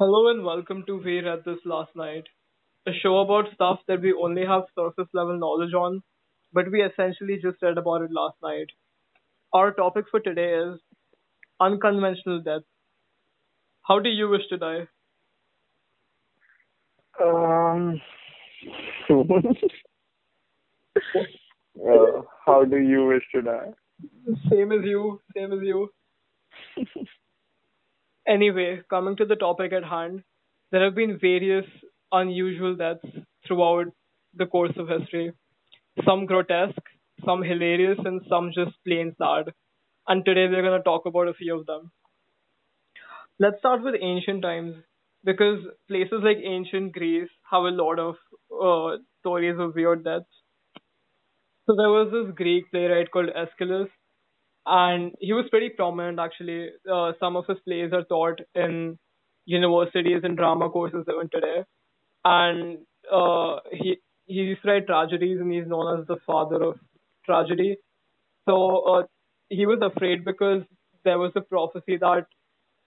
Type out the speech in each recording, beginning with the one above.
Hello and welcome to We Read This Last Night, a show about stuff that we only have surface level knowledge on, but we essentially just read about it last night. Our topic for today is unconventional death. How do you wish to die? Um, uh, how do you wish to die? Same as you, same as you. Anyway, coming to the topic at hand, there have been various unusual deaths throughout the course of history. Some grotesque, some hilarious, and some just plain sad. And today we're going to talk about a few of them. Let's start with ancient times because places like ancient Greece have a lot of uh, stories of weird deaths. So there was this Greek playwright called Aeschylus and he was pretty prominent actually. Uh, some of his plays are taught in universities and drama courses even today, and uh, he he used to write tragedies, and he's known as the father of tragedy. So uh, he was afraid because there was a prophecy that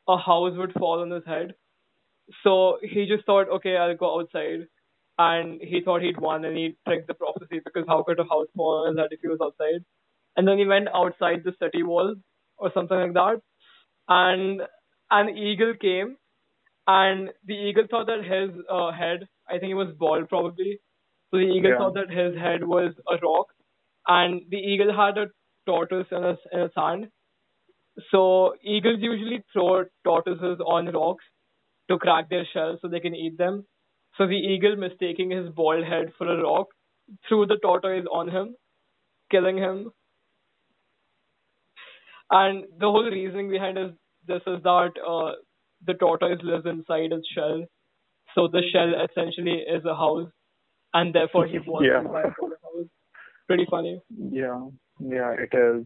a house would fall on his head. So he just thought, okay, I'll go outside. And he thought he'd won and he tricked the prophecy because how could a house fall on his head if he was outside? And then he went outside the city wall or something like that, and an eagle came, and the eagle thought that his uh, head, I think it was bald probably, so the eagle Yeah. thought that his head was a rock, and the eagle had a tortoise in his in his hand. So eagles usually throw tortoises on rocks to crack their shells so they can eat them. So the eagle, mistaking his bald head for a rock, threw the tortoise on him, killing him and the whole reasoning behind is this is that uh, the tortoise lives inside its shell, so the shell essentially is a house, and therefore he wants Yeah. to buy a house. Pretty funny. Yeah, yeah, it is.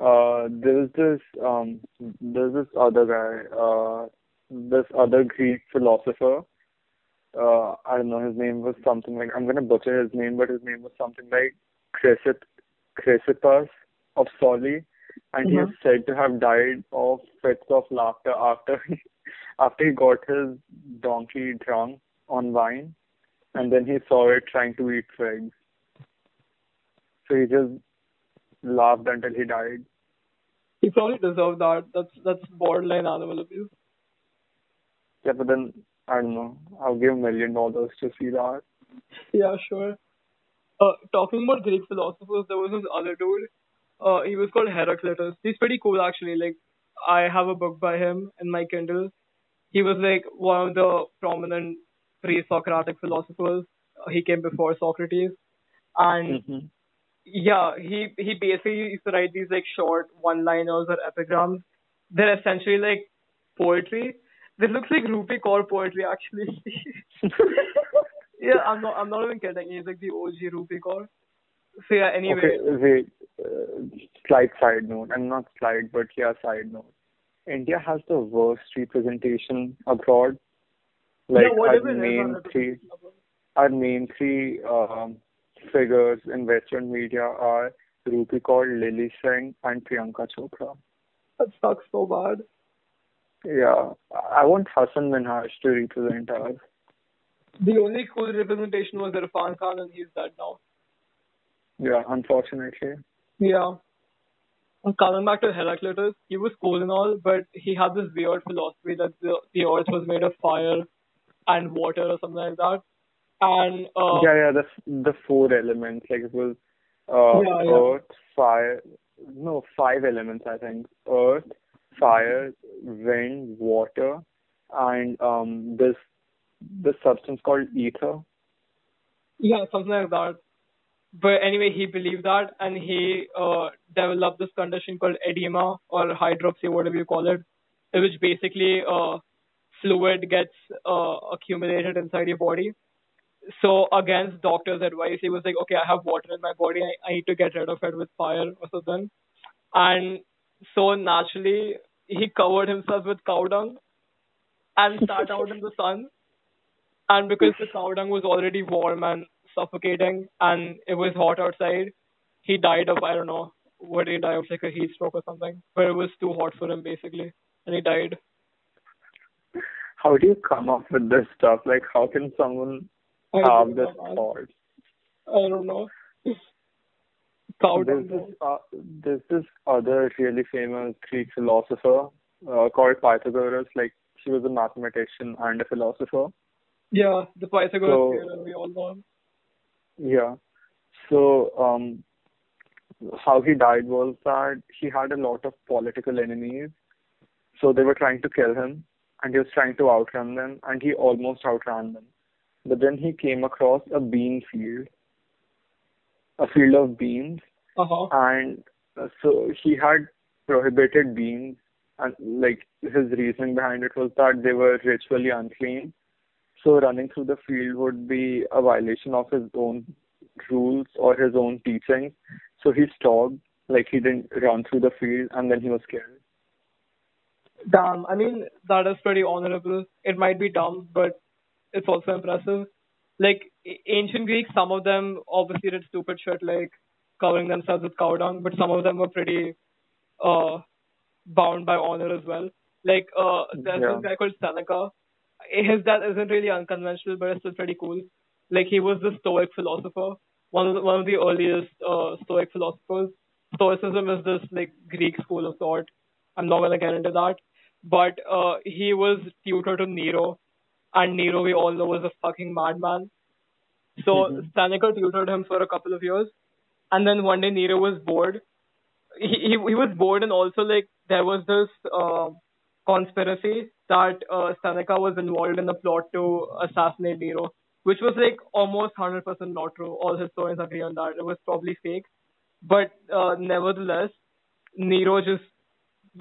Uh, there's this um, there's this other guy, uh, this other Greek philosopher. Uh, I don't know, his name was something like I'm gonna butcher his name, but his name was something like Chrysippus of Soli, and he is said to have died of fits of laughter after he, after he got his donkey drunk on wine, and then he saw it trying to eat figs. So he just laughed until he died. He probably deserved that. That's that's borderline animal abuse. Yeah, but then I don't know. I'll give a million dollars to see that. Yeah, sure. Uh, talking about Greek philosophers, there was this other dude. Uh, he was called Heraclitus. He's pretty cool actually. Like, I have a book by him in my Kindle. He was like one of the prominent pre-Socratic philosophers. Uh, he came before Socrates, and hmm yeah, he he basically used to write these like short one-liners or epigrams. They're essentially like poetry. This looks like Rupi Kaur poetry actually. yeah, I'm not I'm not even kidding. He's like the OG Rupi Kaur. So yeah, anyway, Okay, wait. Uh, slight side note, and not slight, but yeah, side note. India has the worst representation abroad. Like yeah, our main three, our main three um, figures in Western media are Rupi Kaur, Lilly Singh, and Priyanka Chopra. that sucks so bad. Yeah, I want Hasan Minhaj to represent us. The only cool representation was Irrfan Khan, and he's dead now. Yeah, unfortunately. Yeah. Coming back to Heraclitus, he was cool and all, but he had this weird philosophy that the, the earth was made of fire and water or something like that. And uh, yeah, yeah, the the four elements, like it was uh, Yeah, yeah. earth, fire, no, five elements, I think. Earth, fire, wind, water, and um, this this substance called ether. yeah, something like that. But anyway, he believed that, and he uh, developed this condition called edema or hydropsy, whatever you call it, which basically uh, fluid gets uh, accumulated inside your body. So against doctor's advice, he was like, okay, I have water in my body. I, I need to get rid of it with fire or something. And so naturally, he covered himself with cow dung and sat out in the sun. And because the cow dung was already warm and suffocating and it was hot outside, he died of, I don't know, what did he die of, like a heat stroke or something. But it was too hot for him basically. And he died. how do you come up with this stuff? Like, how can someone have this thought? I don't know. There's this, uh, there's this other really famous Greek philosopher uh, called Pythagoras. Like, he was a mathematician and a philosopher. Yeah, the Pythagoras So- theorem, we all know. Yeah. So, um, how he died was that he had a lot of political enemies. So they were trying to kill him, and he was trying to outrun them, and he almost outran them. But then he came across a bean field, a field of beans, Uh-huh. and uh, so he had prohibited beans, and like his reasoning behind it was that they were ritually unclean. So running through the field would be a violation of his own rules or his own teachings. So he stopped, like he didn't run through the field, and then he was killed. Damn, I mean, that is pretty honorable. It might be dumb, but it's also impressive. Like, ancient Greeks, some of them obviously did stupid shit, like covering themselves with cow dung, but some of them were pretty uh, bound by honor as well. Like, uh, there's Yeah. this guy called Seneca. His death isn't really unconventional, but it's still pretty cool. Like, he was the Stoic philosopher, one of the, one of the earliest uh, Stoic philosophers. Stoicism is this like Greek school of thought. I'm not gonna get into that, but uh, he was tutor to Nero, and Nero we all know was a fucking madman. So Mhm. Seneca tutored him for a couple of years, and then one day Nero was bored. He he, he was bored, and also like there was this uh, conspiracy that uh, Seneca was involved in a plot to assassinate Nero, which was like almost hundred percent not true. All historians agree on that. It was probably fake, but uh, nevertheless, Nero just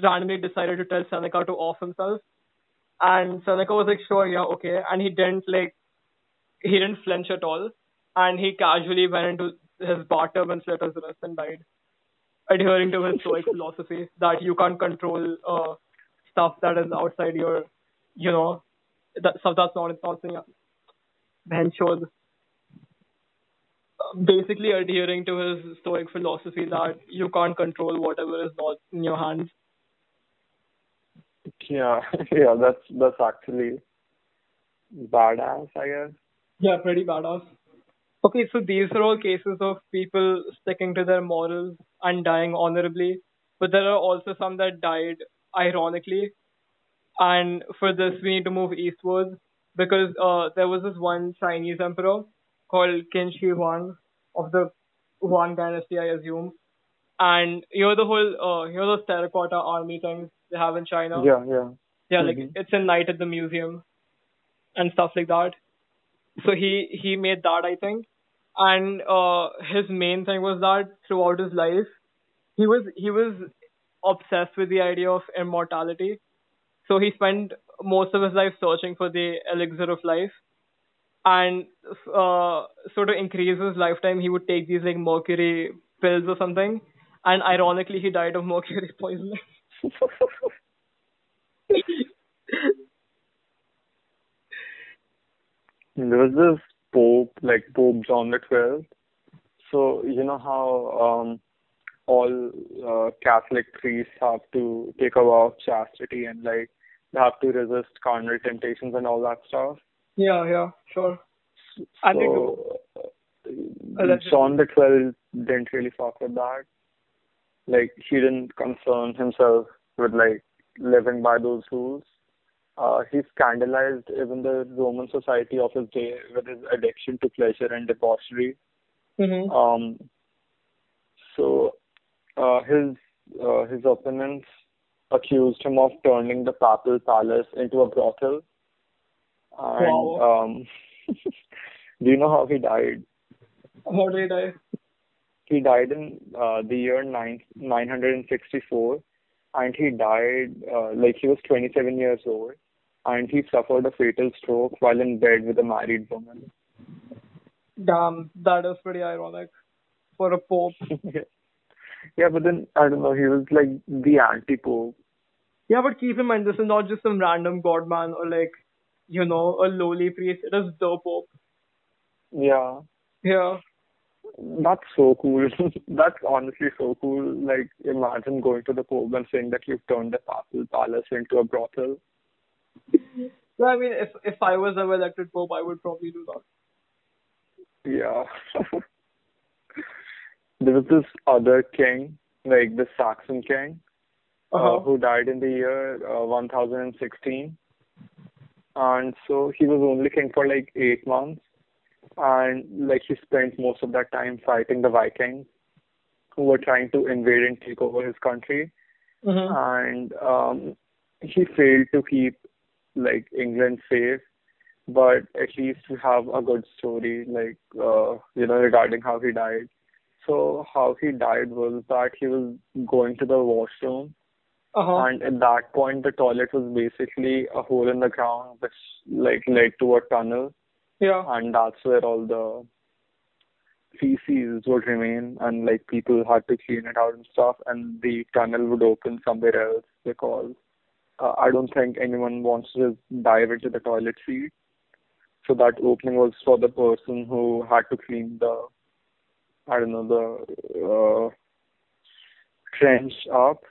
randomly decided to tell Seneca to off himself. And Seneca was like, sure, yeah, okay. And he didn't like, he didn't flinch at all. And he casually went into his bathtub and slit his wrist and died. Adhering to his Stoic philosophy that you can't control uh, stuff that is outside your, you know, that stuff that's not not in Ben showed basically adhering to his Stoic philosophy that you can't control whatever is not in your hands. Yeah, yeah, that's that's actually badass, I guess. Yeah, pretty badass. Okay, so these are all cases of people sticking to their morals and dying honorably, but there are also some that died ironically. And for this, we need to move eastwards because uh, there was this one Chinese emperor called Qin Shi Huang of the Huang dynasty, I assume. And you know the whole, uh, you know those terracotta army things they have in China. Yeah, yeah. Yeah, like Mhm. it's a night at the museum and stuff like that. So he he made that I think, and uh, his main thing was that throughout his life, he was he was obsessed with the idea of immortality. So he spent most of his life searching for the elixir of life, and uh, so to increase his lifetime, he would take these like mercury pills or something. And ironically, he died of mercury poisoning. There was this Pope, like Pope John the. So you know how um, all uh, Catholic priests have to take a vow of chastity and like they have to resist carnal temptations and all that stuff. yeah, yeah, sure. And they do. So Allegedly. John the Twelfth didn't really fuck with that. Like he didn't concern himself with like living by those rules. Uh, he scandalized even the Roman society of his day with his addiction to pleasure and debauchery. Mm-hmm. Um, so uh, his uh, his opponents accused him of turning the papal palace into a brothel. And Wow. um, do you know how he died? How did he die? He died in uh, the year nine, 964 and he died uh, like he was 27 years old and he suffered a fatal stroke while in bed with a married woman. Damn, that is pretty ironic for a pope. yeah, but then I don't know, he was like the anti-pope. Yeah, but keep in mind, this is not just some random godman or like, you know, a lowly priest. It is the pope. Yeah. Yeah. That's so cool. That's honestly so cool. Like, imagine going to the Pope and saying that you've turned the papal palace into a brothel. Yeah, I mean, if if I was ever elected pope, I would probably do that. Yeah. there was this other king, like the Saxon king, Uh-huh. uh, who died in the year uh, 1016. And so he was only king for like eight months. And like he spent most of that time fighting the Vikings who were trying to invade and take over his country. Mhm. And um, he failed to keep like England safe. But at least we have a good story, like, uh, you know, regarding how he died. So how he died was that he was going to the washroom Uh-huh. and at that point the toilet was basically a hole in the ground which like led to a tunnel Yeah. and that's where all the feces would remain and like people had to clean it out and stuff and the tunnel would open somewhere else because uh, I don't think anyone wants to dive into the toilet seat. So that opening was for the person who had to clean the I don't know the uh, trench up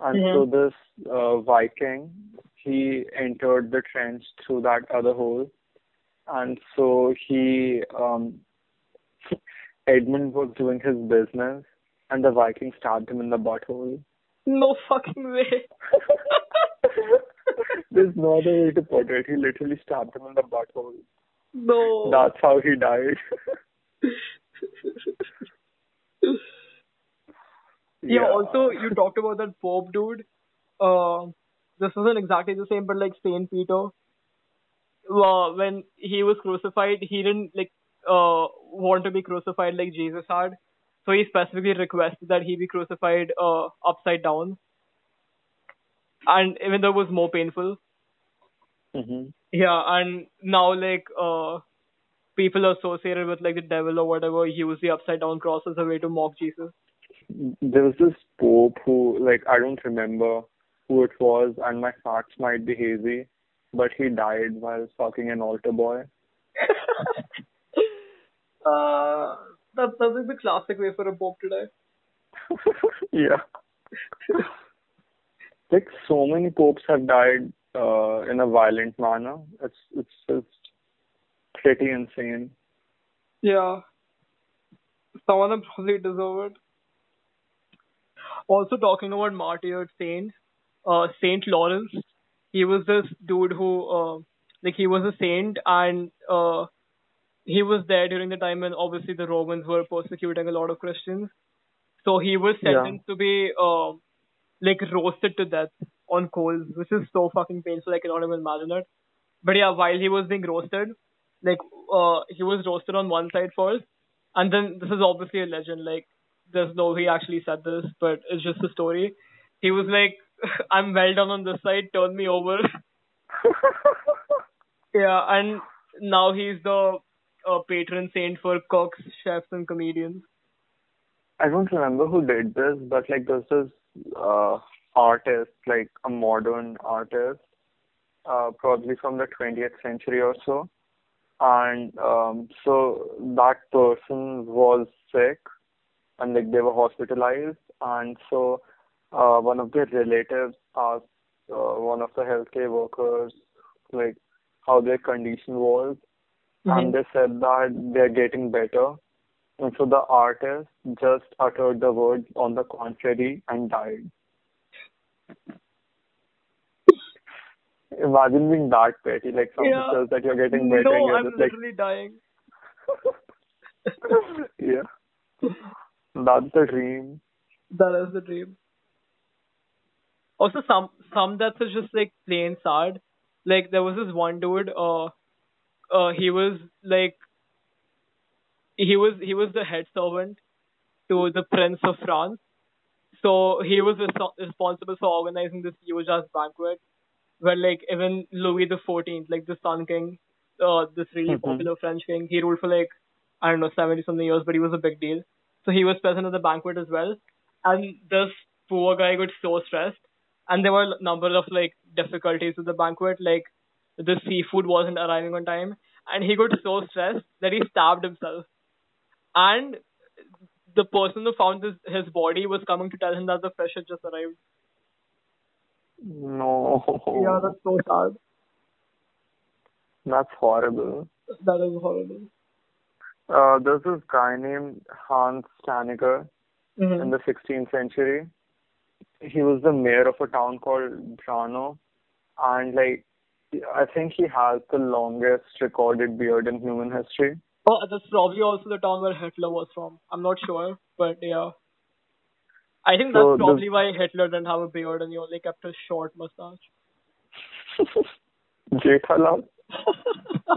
and so this uh, Viking, he entered the trench through that other hole. And so he, um, Edmund was doing his business and the Viking stabbed him in the butthole. No fucking way. There's no other way to put it. He literally stabbed him in the butthole. No. That's how he died. yeah, also you talked about that Pope dude. Uh, this wasn't exactly the same, but like Saint Peter. Uh, when he was crucified, he didn't like uh want to be crucified like Jesus had. So he specifically requested that he be crucified uh upside down. And even though it was more painful. hmm Yeah, and now like uh people associated with like the devil or whatever use the upside down cross as a way to mock Jesus. There was this pope who, like, I don't remember who it was, and my facts might be hazy, but he died while fucking an altar boy. uh, that, that's like the classic way for a pope to die. yeah. like so many popes have died uh, in a violent manner. It's it's just pretty insane. Yeah. Some of them probably deserve it. Also talking about martyred saints, uh, Saint Lawrence, he was this dude who, uh, like he was a saint and, uh, he was there during the time when obviously the Romans were persecuting a lot of Christians. So he was Yeah. sentenced to be, uh, like roasted to death on coals, which is so fucking painful. I cannot even imagine it. But yeah, while he was being roasted, like uh, he was roasted on one side first, and then this is obviously a legend. Like there's no he actually said this, but it's just a story. He was like, "I'm well done on this side. Turn me over." yeah, and now he's the uh, patron saint for cooks, chefs, and comedians. I don't remember who did this, but like this is uh, artist, like a modern artist, uh, probably from the 20th century or so. And um, so that person was sick and like they were hospitalized. And so uh, one of their relatives asked uh, one of the healthcare workers like how their condition was. And they said that they're getting better. And so the artist just uttered the words on the contrary and died. Imagine being that petty, like someone Yeah. says that you're getting and no, you're I'm just like, literally dying. yeah. That's the dream. That is the dream. Also, some some deaths are just like plain sad. Like there was this one dude. Uh, uh, he was like, he was he was the head servant to the Prince of France. So he was res- responsible for organizing this huge ass banquet, where like even Louis the Fourteenth, like the Sun King, uh, this really Mhm. popular French king, he ruled for like I don't know seventy something years, but he was a big deal. So he was present at the banquet as well. And this poor guy got so stressed. And there were a number of like difficulties with the banquet, like the seafood wasn't arriving on time. And he got so stressed that he stabbed himself. And the person who found his, his body was coming to tell him that the fish had just arrived. No. Yeah, that's so sad. That's horrible. That is horrible. Uh, there's this guy named Hans Steininger Mm-hmm. in the 16th century. He was the mayor of a town called Braunau, and like I think he has the longest recorded beard in human history. Oh, that's probably also the town where Hitler was from. I'm not sure, but yeah. I think that's So the- probably why Hitler didn't have a beard and he only kept a short mustache. Jethalal.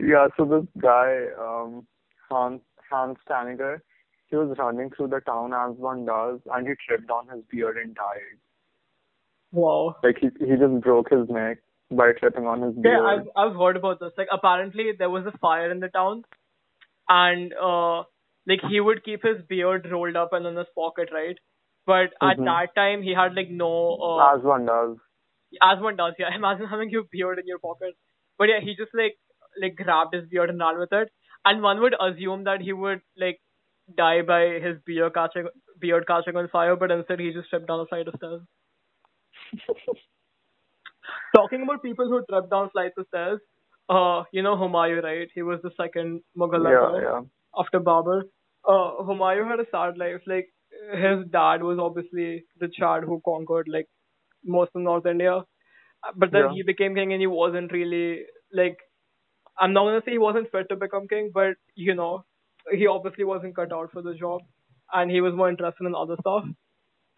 yeah, so this guy, um, Hans, Hans Steininger, he was running through the town as one does, and he tripped on his beard and died. wow. Like he he just broke his neck by tripping on his beard. Yeah, I've I've heard about this. Like apparently there was a fire in the town, and uh, like he would keep his beard rolled up and in his pocket, right? But at Mhm. that time he had like no uh, as one does. as one does. Yeah, imagine having your beard in your pocket. But yeah, he just like like grabbed his beard and ran with it. And one would assume that he would like die by his beard catching beard catching on fire, but instead he just tripped down a flight of stairs. Talking about people who tripped down flights of stairs, uh, you know Humayun, right? He was the second Mughal Yeah, emperor yeah. After Babur. Uh, Humayun had a sad life. Like his dad was obviously the Chad who conquered like most of North India, but then Yeah. he became king and he wasn't really like. I'm not gonna say he wasn't fit to become king, but you know, he obviously wasn't cut out for the job, and he was more interested in other stuff.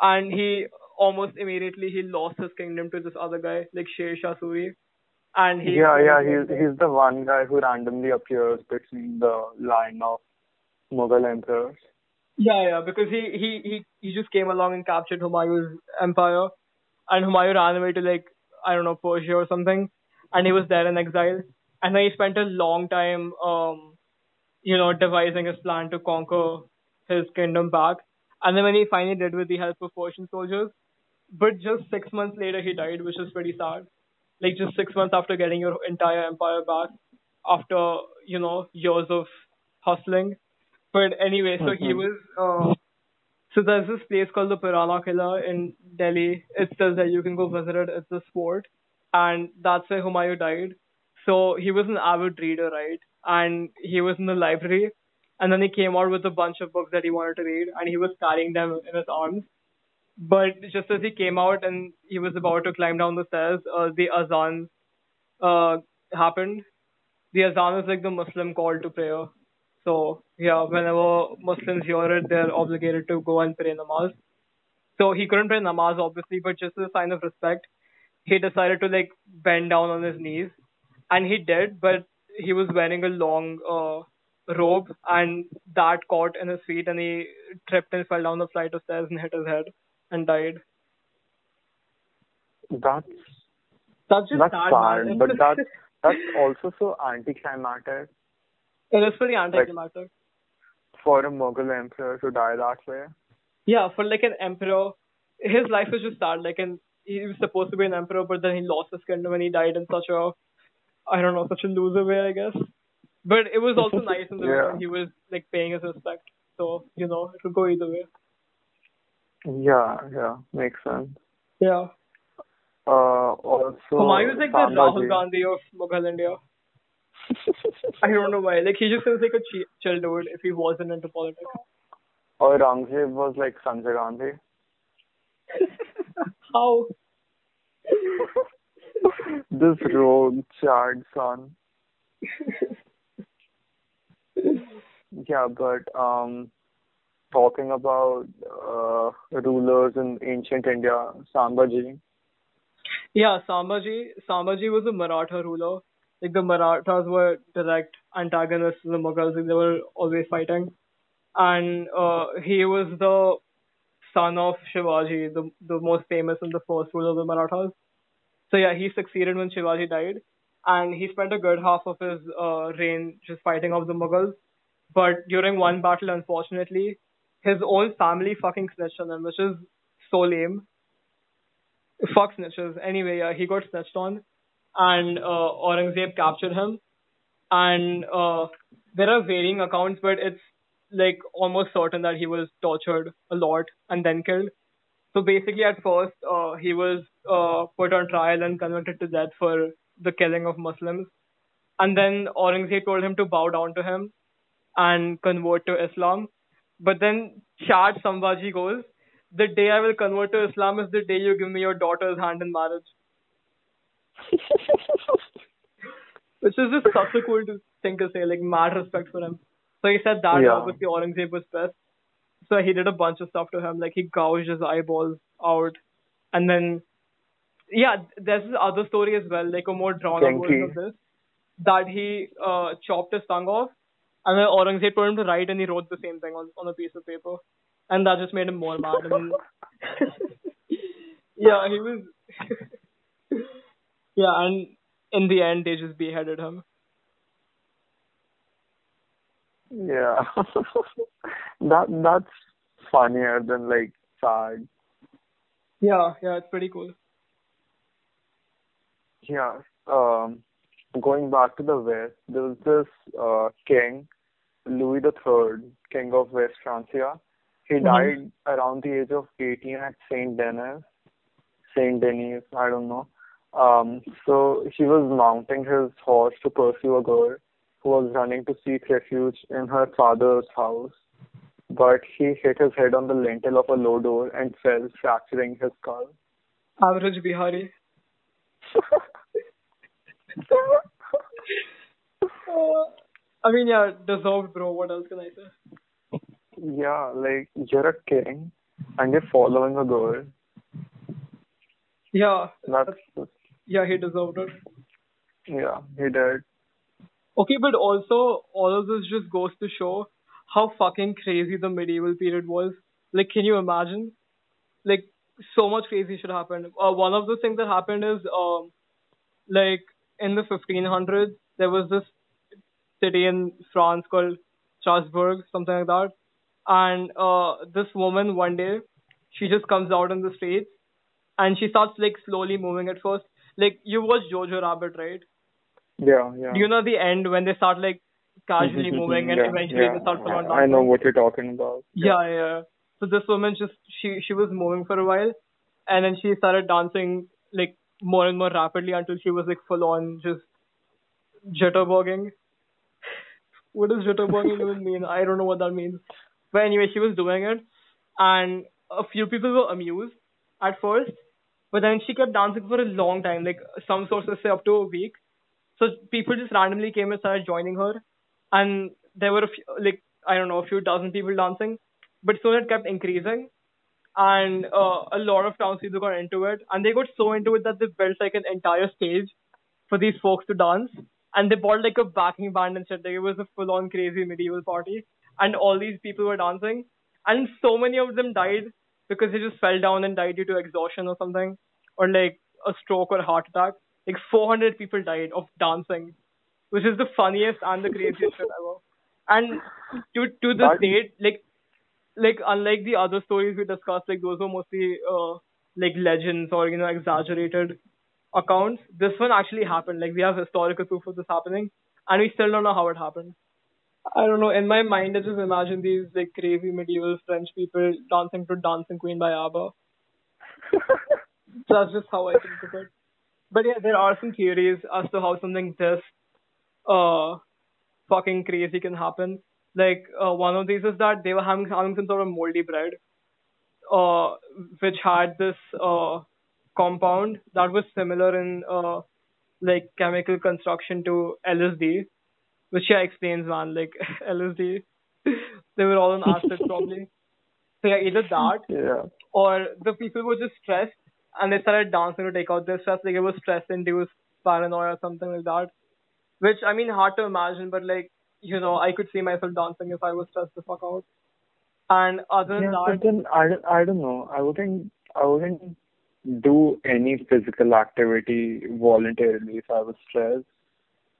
And he almost immediately he lost his kingdom to this other guy like Sher Shah Suri, and he Yeah, yeah, he's he's the one guy who randomly appears between the line of Mughal emperors. Yeah, yeah, because he he he he just came along and captured Humayun's empire, and Humayun ran away to like I don't know Persia or something, and he was there in exile, and then he spent a long time, um, you know, devising his plan to conquer his kingdom back, and then when he finally did with the help of Persian soldiers, but just six months later he died, which is pretty sad. Like just six months after getting your entire empire back, after you know years of hustling. But anyway, so he Mhm. was. Uh, so there's this place called the Purana Qila in Delhi. It says that you can go visit it. It's a sport, and that's where Humayun died. So he was an avid reader, right? And he was in the library, and then he came out with a bunch of books that he wanted to read, and he was carrying them in his arms. But just as he came out and he was about to climb down the stairs, uh, the azan uh, happened. The azan is like the Muslim call to prayer. So yeah, whenever Muslims hear it, they're obligated to go and pray namaz. So he couldn't pray namaz obviously, but just as a sign of respect, he decided to like bend down on his knees, and he did. But he was wearing a long uh, robe, and that caught in his feet, and he tripped and fell down the flight of stairs and hit his head and died. That's That's just that's sad, sad, but that's that's also so anticlimactic it is pretty anticlimactic. for a Mughal emperor to die that way. Yeah, for like an emperor, his life was just sad. Like, and he was supposed to be an emperor, but then he lost his kingdom and he died in such a, I don't know, such a loser way, I guess. But it was also nice in the way Yeah. when he was like paying his respect. So you know, it could go either way. Yeah, yeah, makes sense. Yeah. Uh, also, Humayun is like the Rahul. Gandhi of Mughal India. I don't know why. Like he just seems like a chi- chill dude if he wasn't into politics. Or Aurangzeb was like Sanjay Gandhi. How? this rogue Chad son. Yeah, but um, talking about uh, rulers in ancient India, Sambhaji. Yeah, Sambhaji. Sambhaji was a Maratha ruler. Like the Marathas were direct antagonists to the Mughals. Like, they were always fighting, and uh, he was the son of Shivaji, the the most famous and the first ruler of the Marathas. So yeah, he succeeded when Shivaji died, and he spent a good half of his uh, reign just fighting off the Mughals. But during one battle, unfortunately, his own family fucking snitched on him, which is so lame. Fuck snitches. Anyway, yeah, he got snitched on, and uh, Aurangzeb captured him. And uh, there are varying accounts, but it's like almost certain that he was tortured a lot and then killed. So basically, at first, uh, he was uh, put on trial and convicted to death for the killing of Muslims. And then Aurangzeb told him to bow down to him and convert to Islam. But then Chad Sambhaji goes, the day I will convert to Islam is the day you give me your daughter's hand in marriage. Which is just such a cool thing to say, like mad respect for him. So he said that Yeah. obviously Aurangzeb was pissed. So he did a bunch of stuff to him, like he gouged his eyeballs out, and then yeah, there's this other story as well, like a more drawn out version of this, that he uh, chopped his tongue off, and then Aurangzeb told him to write, and he wrote the same thing on on a piece of paper, and that just made him more mad. And yeah, he was. yeah, and in the end, they just beheaded him. Yeah. that that's funnier than like sad. Yeah, yeah, it's pretty cool. Yeah. Um going back to the West, there was this uh king, Louis the Third, king of West Francia. He Mhm. died around the age of eighteen at Saint Denis. Saint Denis, I don't know. Um so he was mounting his horse to pursue a girl who was running to seek refuge in her father's house. But he hit his head on the lintel of a low door and fell, fracturing his skull. Average Bihari. I mean, yeah, deserved, bro. What else can I say? Yeah, like you're a king and you're following a girl. Yeah, That's yeah, he deserved it. yeah, he did. Okay, but also all of this just goes to show how fucking crazy the medieval period was. Like, can you imagine? Like, so much crazy shit happened. Uh, one of the things that happened is, um, like in the 1500s, there was this city in France called Strasbourg, something like that. And uh, this woman one day, she just comes out in the streets and she starts like slowly moving at first. Like you watch Jojo Rabbit, right? Yeah, yeah. Do you know the end when they start like casually moving and Yeah, eventually yeah. they start full on I I know what you're talking about. Yeah, yeah. So this woman just she she was moving for a while, and then she started dancing like more and more rapidly until she was like full on just jitterbugging. What does jitterbugging even mean? I don't know what that means. But anyway, she was doing it, and a few people were amused at first, but then she kept dancing for a long time. Like some sources say up to a week. So people just randomly came and started joining her, and there were a few, like I don't know, a few dozen people dancing, but soon it kept increasing, and uh, a lot of townspeople got into it, and they got so into it that they built like an entire stage for these folks to dance, and they bought like a backing band and shit. Like it was a full-on crazy medieval party, and all these people were dancing, and so many of them died because they just fell down and died due to exhaustion or something, or like a stroke or heart attack. Like 400 people died of dancing, which is the funniest and the craziest shit ever. And to to this date, like like unlike the other stories we discussed, like those were mostly uh like legends or you know exaggerated accounts. This one actually happened. Like we have historical proof of this happening, and we still don't know how it happened. I don't know. In my mind, I just imagine these like crazy medieval French people dancing to "Dancing Queen" by ABBA. That's just how I think of it. But yeah, there are some theories as to how something this uh fucking crazy can happen. Like uh, one of these is that they were having having some sort of moldy bread, uh, which had this uh compound that was similar in uh like chemical construction to LSD, which yeah explains man like LSD. they were all on acid probably. So yeah, either that Yeah. or the people were just stressed and they started dancing to take out their stress. Like it was stress induced paranoia or something like that. Which I mean hard to imagine, but like you know, I could see myself dancing if I was stressed the fuck out. And other than Yeah, that, but then I, don't- I don't know. I wouldn't I wouldn't do any physical activity voluntarily if I was stressed.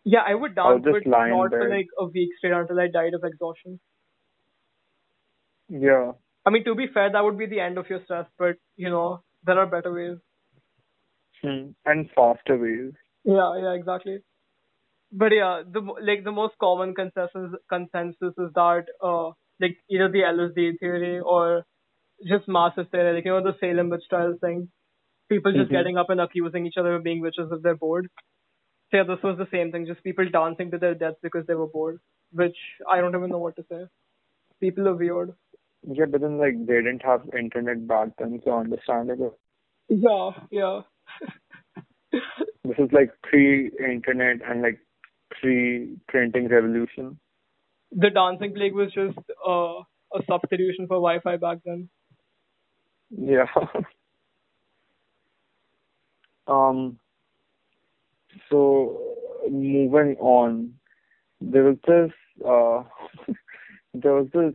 yeah, I would dance, but not for like a week straight until I died of exhaustion. Yeah. I mean, to be fair, that would be the end of your stress, but you know, there are better ways. Hmm. And faster ways. Yeah, yeah, exactly. But yeah, the like the most common consensus consensus is that uh like either the LSD theory or just mass hysteria, like you know the Salem witch trials thing. People just Mhm. getting up and accusing each other of being witches if they're bored. So yeah, this was the same thing, just people dancing to their deaths because they were bored, which I don't even know what to say. People are weird. Yeah, but then like they didn't have internet back then, so understandable. Yeah, yeah. This is like pre-internet and like pre-printing revolution. the dancing plague was just uh, a substitution for Wi-Fi back then. Yeah. um. So moving on, there was this uh, there was this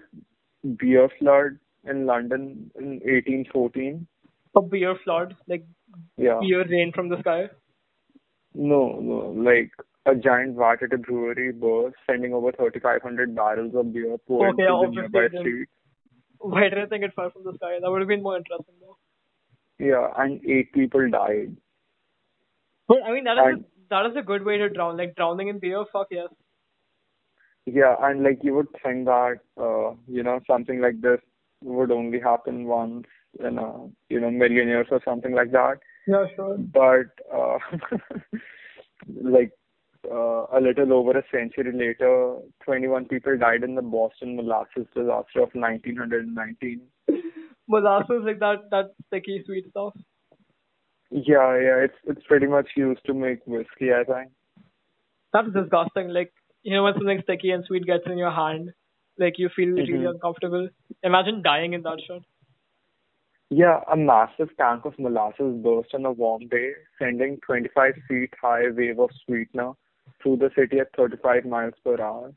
beer flood in London in 1814. A beer flood, like Yeah. beer rain from the sky. No, no, like a giant vat at a brewery burst, sending over 3,500 barrels of beer poured Okay, to the obviously nearby it didn't. Why did I think it fell from the sky? That would have been more interesting though. Yeah, and eight people died. But I mean that is a, And- that is a good way to drown. Like drowning in beer, fuck yes. Yeah, and like you would think that, uh, you know, something like this would only happen once in a, you know, million years or something like that. Yeah, sure. But, uh, like, uh, a little over a century later, 21 people died in the Boston molasses disaster of 1919. Molasses like that that sticky sweet stuff. Yeah, yeah, it's it's pretty much used to make whiskey, I think. That's disgusting. Like you know when something sticky and sweet gets in your hand, like you feel really Mhm. uncomfortable. Imagine dying in that shit. Yeah, a massive tank of molasses burst on a warm day, sending 25 feet high wave of sweetener through the city at 35 miles per hour.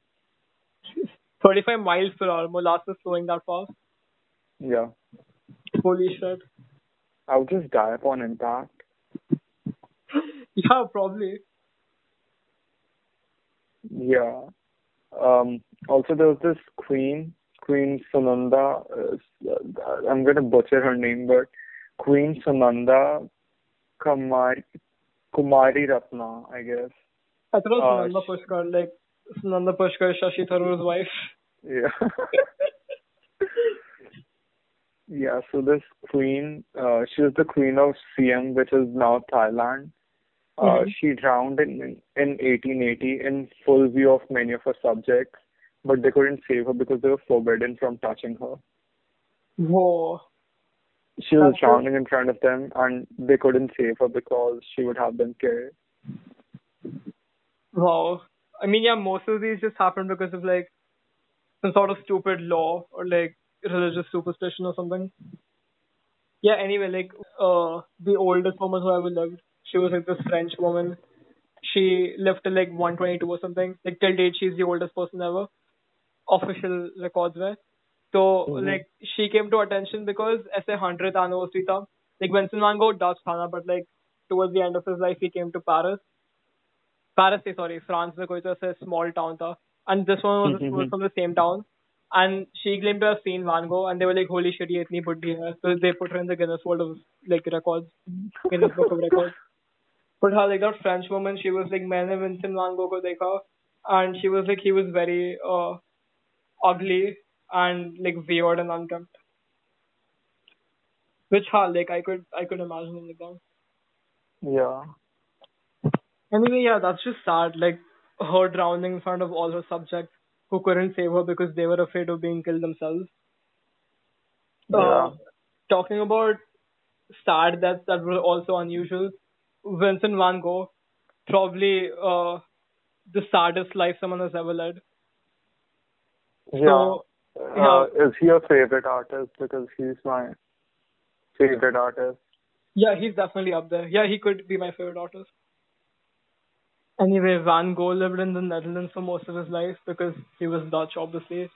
35 miles per hour, molasses flowing that fast. Yeah, Holy shit. I would just die upon impact. Yeah, probably. Yeah. Um, also, there was this queen, Queen Sunanda. Uh, I'm going to butcher her name, but Queen Sunanda Kumari, Kumari Ratna, I guess. I thought it was Uh, Sunanda Pushkar, like Sunanda Pushkar, Shashi Tharoor's wife. Yeah. yeah, so this queen, uh, she was the queen of Siam, which is now Thailand. Uh, Mhm. She drowned in, in 1880 in full view of many of her subjects, but they couldn't save her because they were forbidden from touching her. Whoa. She was That's drowning in front of them, and they couldn't save her because she would have been killed. Wow. I mean, yeah, most of these just happen because of like some sort of stupid law or like religious superstition or something. Yeah, anyway, like uh the oldest woman who ever lived, she was like this French woman. She lived till like 122 or something. Like till date, she's the oldest person ever. Official records were. So Mhm. like she came to attention because ऐसे 100th anniversary था. Like Vincent van Gogh Dutch था ना, but like towards the end of his life he came to Paris. Paris से sorry, France में कोई तो ऐसे small town था. And this one was, Mhm. was from the same town. And she claimed to have seen Van Gogh, and they were like, "Holy shit, ये इतनी बुड्ढी है." So they put her in the Guinness World of like records, Guinness Book of Records. But how like that French woman, she was like, मैंने Vincent Van Gogh को देखा, and she was like, he was very uh, ugly and like weird and unkempt. Which how like I could I could imagine him like that. Yeah. Anyway, yeah, that's just sad. Like her drowning in front of all her subjects who couldn't save her because they were afraid of being killed themselves. Yeah. Uh, talking about sad deaths that were also unusual, Vincent Van Gogh, probably uh, the saddest life someone has ever led. Yeah. So, Uh, is he your favorite artist? Because he's my favorite artist. yeah, he's definitely up there. Yeah, he could be my favorite artist. Anyway, Van Gogh lived in the Netherlands for most of his life because he was Dutch, obviously.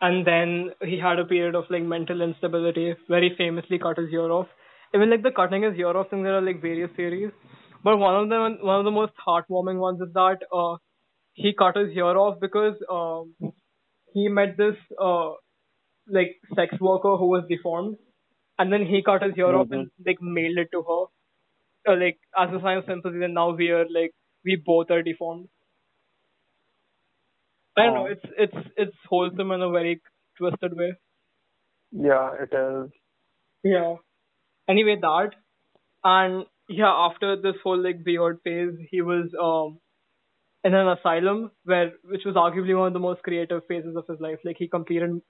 And then he had a period of like mental instability, very famously cut his ear off. Even like the cutting his ear off thing, there are like various theories. But one of them, one of the most heartwarming ones is that uh, he cut his ear off because um, he met this uh, like sex worker who was deformed, and then he cut his ear off and like mailed it to her, uh, like as a sign of sympathy. And now we are like we both are deformed. I don't know. Oh. It's it's it's wholesome in a very twisted way. Yeah, it is. Yeah. Anyway, that and yeah, after this whole like beard phase, he was um in an asylum where which was arguably one of the most creative phases of his life. Like he completed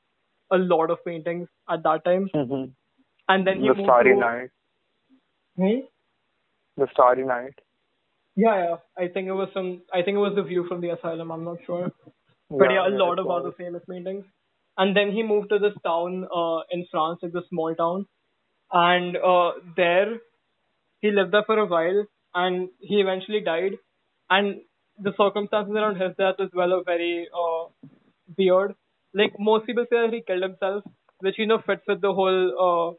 a lot of paintings at that time, hmm and then he The moved Starry to. Night. Hmm? The Starry Night. Yeah, yeah. I think it was some. I think it was the view from the asylum. I'm not sure. But yeah, a lot of other famous paintings. And then he moved to this town uh, in France, like the small town, and uh, there he lived there for a while, and he eventually died. And the circumstances around his death as well are very uh, weird. Like most people say that he killed himself, which you know fits with the whole uh,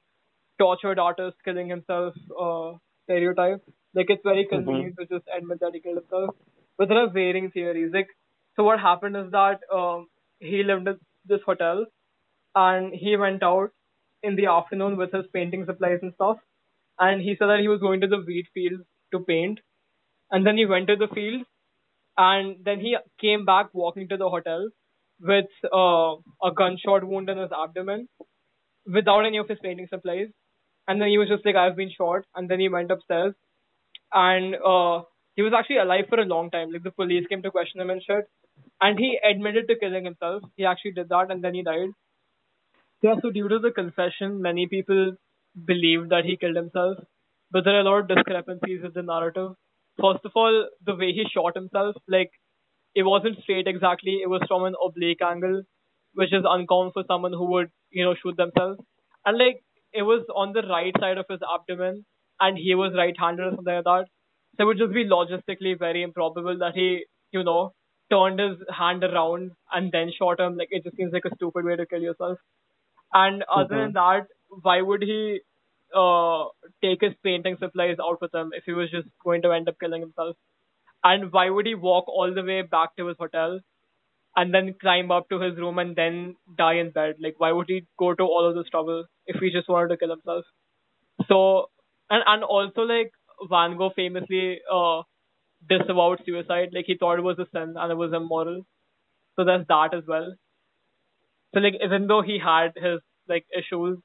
tortured artist killing himself uh, stereotype. Like it's very convenient to just admit that he killed himself. But there are varying theories. Like so, what happened is that um, he lived at this hotel, and he went out in the afternoon with his painting supplies and stuff. And he said that he was going to the wheat field to paint. And then he went to the field, and then he came back walking to the hotel with uh, a gunshot wound in his abdomen without any of his painting supplies. And then he was just like, I've been shot. And then he went upstairs. And uh, he was actually alive for a long time. Like the police came to question him and shit. And he admitted to killing himself. He actually did that and then he died. Yeah, so due to the confession, many people believe that he killed himself. But there are a lot of discrepancies with the narrative. First of all, the way he shot himself, like, it wasn't straight exactly. It was from an oblique angle, which is uncommon for someone who would, you know, shoot themselves. And like, it was on the right side of his abdomen, and he was right-handed or something like that. So it would just be logistically very improbable that he, you know, turned his hand around and then shot him. Like, it just seems like a stupid way to kill yourself. And other than that, why would he uh take his painting supplies out with him if he was just going to end up killing himself? And why would he walk all the way back to his hotel and then climb up to his room and then die in bed? Like, why would he go to all of this trouble if he just wanted to kill himself? So, and and also like Van Gogh famously uh disavowed suicide. Like he thought it was a sin and it was immoral. So there's that as well. So like even though he had his like issues,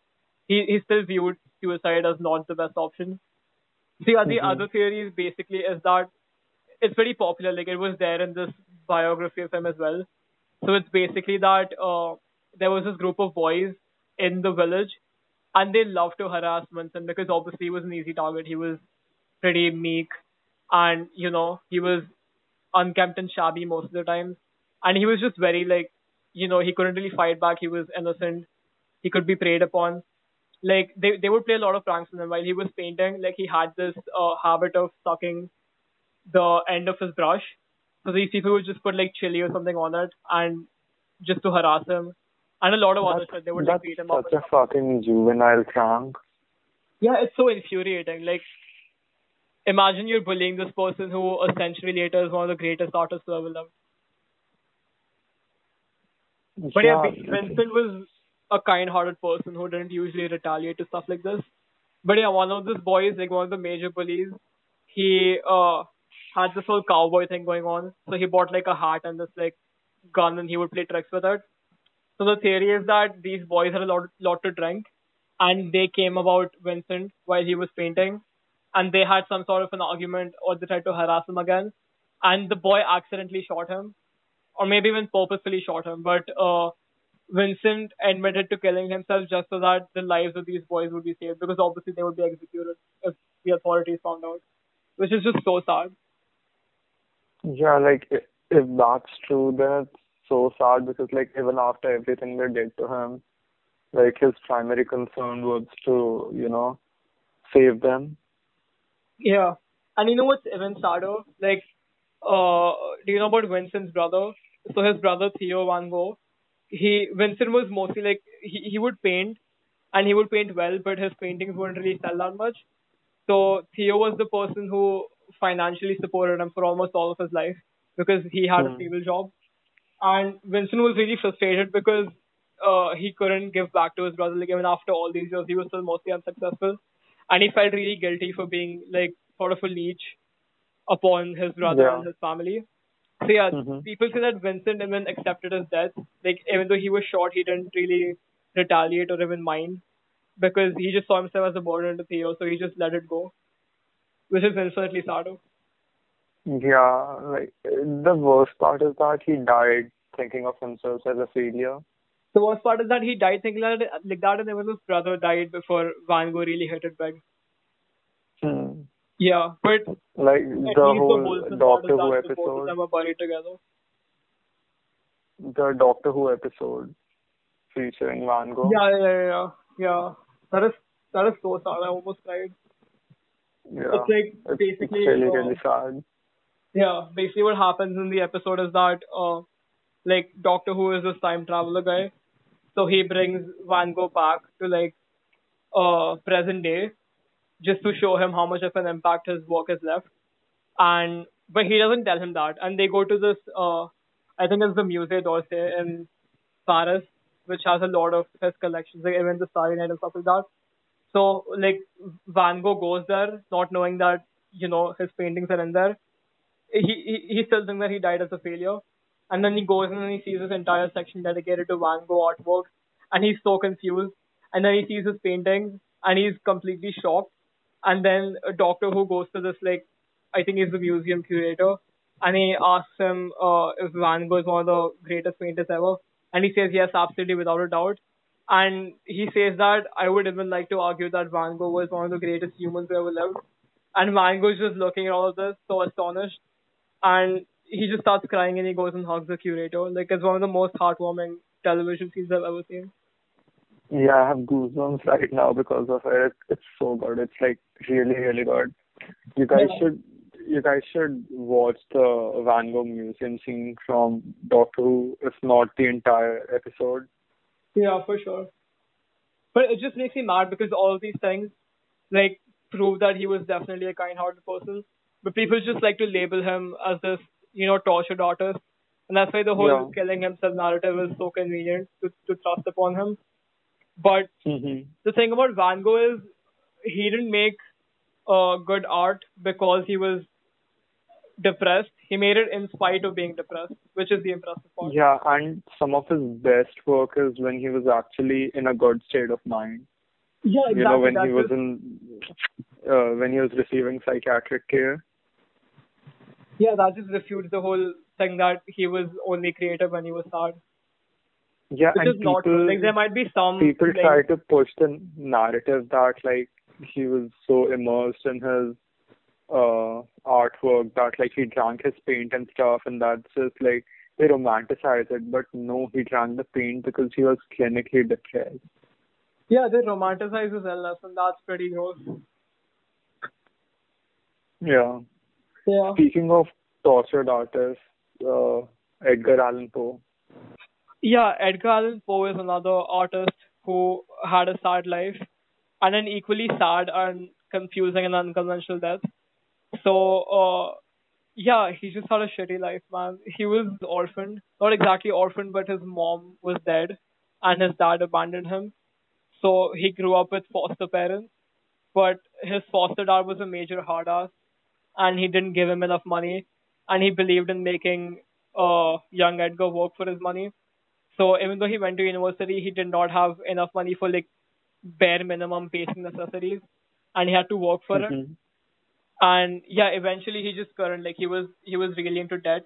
he he still viewed suicide as not the best option. So yeah, the other theory is basically is that it's very popular. Like it was there in this biography of him as well. So it's basically that uh, there was this group of boys in the village, and they loved to harass Vincent because obviously he was an easy target. He was pretty meek, and you know he was unkempt and shabby most of the time, and he was just very like, you know, he couldn't really fight back. He was innocent. He could be preyed upon. Like they they would play a lot of pranks on him while he was painting. Like he had this uh, habit of sucking the end of his brush. So these people would just put like chili or something on it and just to harass him. And a lot of other That's, shit. They would like beat him up. such a fucking juvenile prank. Yeah, it's so infuriating. Like imagine you're bullying this person who a century later is one of the greatest artists who ever lived. But yeah, Vin- Vincent was a kind-hearted person who didn't usually retaliate to stuff like this. But yeah, one of these boys, like one of the major bullies, he uh had this whole cowboy thing going on. So he bought like a hat and this like gun, and he would play tricks with it. So the theory is that these boys had a lot lot to drink, and they came about Vincent while he was painting, and they had some sort of an argument, or they tried to harass him again, and the boy accidentally shot him, or maybe even purposefully shot him. But uh, Vincent admitted to killing himself just so that the lives of these boys would be saved, because obviously they would be executed if the authorities found out, which is just so sad. Yeah, like if that's true, then so sad because like even after everything they did to him, like his primary concern was to, you know, save them. Yeah. And you know what's even sadder? Like, uh, do you know about Vincent's brother? So his brother Theo Van Gogh, he Vincent was mostly like he he would paint, and he would paint well, but his paintings wouldn't really sell that much. So Theo was the person who financially supported him for almost all of his life because he had a Hmm. stable job. And Vincent was really frustrated because uh, he couldn't give back to his brother. Like even after all these years, he was still mostly unsuccessful, and he felt really guilty for being like sort of a leech upon his brother Yeah. and his family. So yeah, Mhm. people say that Vincent even accepted his death. Like even though he was shot, he didn't really retaliate or even mind because he just saw himself as a burden to Theo, so he just let it go, which is infinitely sadder. Yeah, like the worst part is that he died thinking of himself as a failure. The worst part is that he died thinking that, like that, and even his brother died before Van Gogh really hit it big. Hmm. Yeah, but Like the whole is Doctor Who the both of episode, them are buried together. the Doctor Who episode featuring Van Gogh. Yeah, yeah, yeah, yeah. yeah. That is that is so sad. I almost cried. Yeah. It's like It's, it's basically, really, uh, really sad. Yeah, basically what happens in the episode is that uh like Doctor Who is this time traveler guy. So he brings Van Gogh back to like uh present day just to show him how much of an impact his work has left. And but he doesn't tell him that. And they go to this uh I think it's the Musée d'Orsay in Paris, which has a lot of his collections, like even the Starry Night and stuff like that. So like Van Gogh goes there not knowing that, you know, his paintings are in there he, he he still thinks that he died as a failure. And then he goes and he sees this entire section dedicated to Van Gogh artwork, and he's so confused. And then he sees his paintings, and he's completely shocked. And then a doctor who goes to this like, I think he's the museum curator, and he asks him uh, if Van Gogh is one of the greatest painters ever, and he says yes, absolutely, without a doubt. And he says that I would even like to argue that Van Gogh was one of the greatest humans who ever lived. And Van Gogh's just looking at all of this, so astonished and he just starts crying and he goes and hugs the curator. Like it's one of the most heartwarming television scenes I've ever seen. Yeah, I have goosebumps right now because of it. It's so good. It's like really, really good. You guys Yeah. should you guys should watch the Van Gogh museum scene from Doctor Who, if not the entire episode. Yeah, for sure. But it just makes me mad because all these things like prove that he was definitely a kind-hearted person. But people just like to label him as this, you know, tortured artist. And that's why the whole Yeah. killing himself narrative is so convenient to, to thrust upon him. But Mm-hmm. the thing about Van Gogh is he didn't make uh, good art because he was depressed. He made it in spite of being depressed, which is the impressive part. Yeah, and some of his best work is when he was actually in a good state of mind. Yeah, exactly. You know, when he was in, uh, when he was receiving psychiatric care. Yeah, that just refutes the whole thing that he was only creative when he was sad, Yeah, which and people Like there might be some people like, try to push the narrative that like he was so immersed in his uh artwork that like he drank his paint and stuff and that's just like they romanticize it. But no he drank the paint because he was clinically depressed. Yeah, they romanticize his illness, and that's pretty gross. yeah Yeah. speaking of tortured artists uh edgar allan poe Yeah, Edgar Allan Poe is another artist who had a sad life and an equally sad and confusing and unconventional death. So, uh, yeah, he just had a shitty life, man. He was orphaned. Not exactly orphaned, but his mom was dead and his dad abandoned him. So he grew up with foster parents, but his foster dad was a major hard ass and he didn't give him enough money and he believed in making uh, young Edgar work for his money. So even though he went to university, he did not have enough money for like bare minimum basic necessities, and he had to work for it. Mhm. And yeah, eventually he just couldn't. Like he was he was really into debt,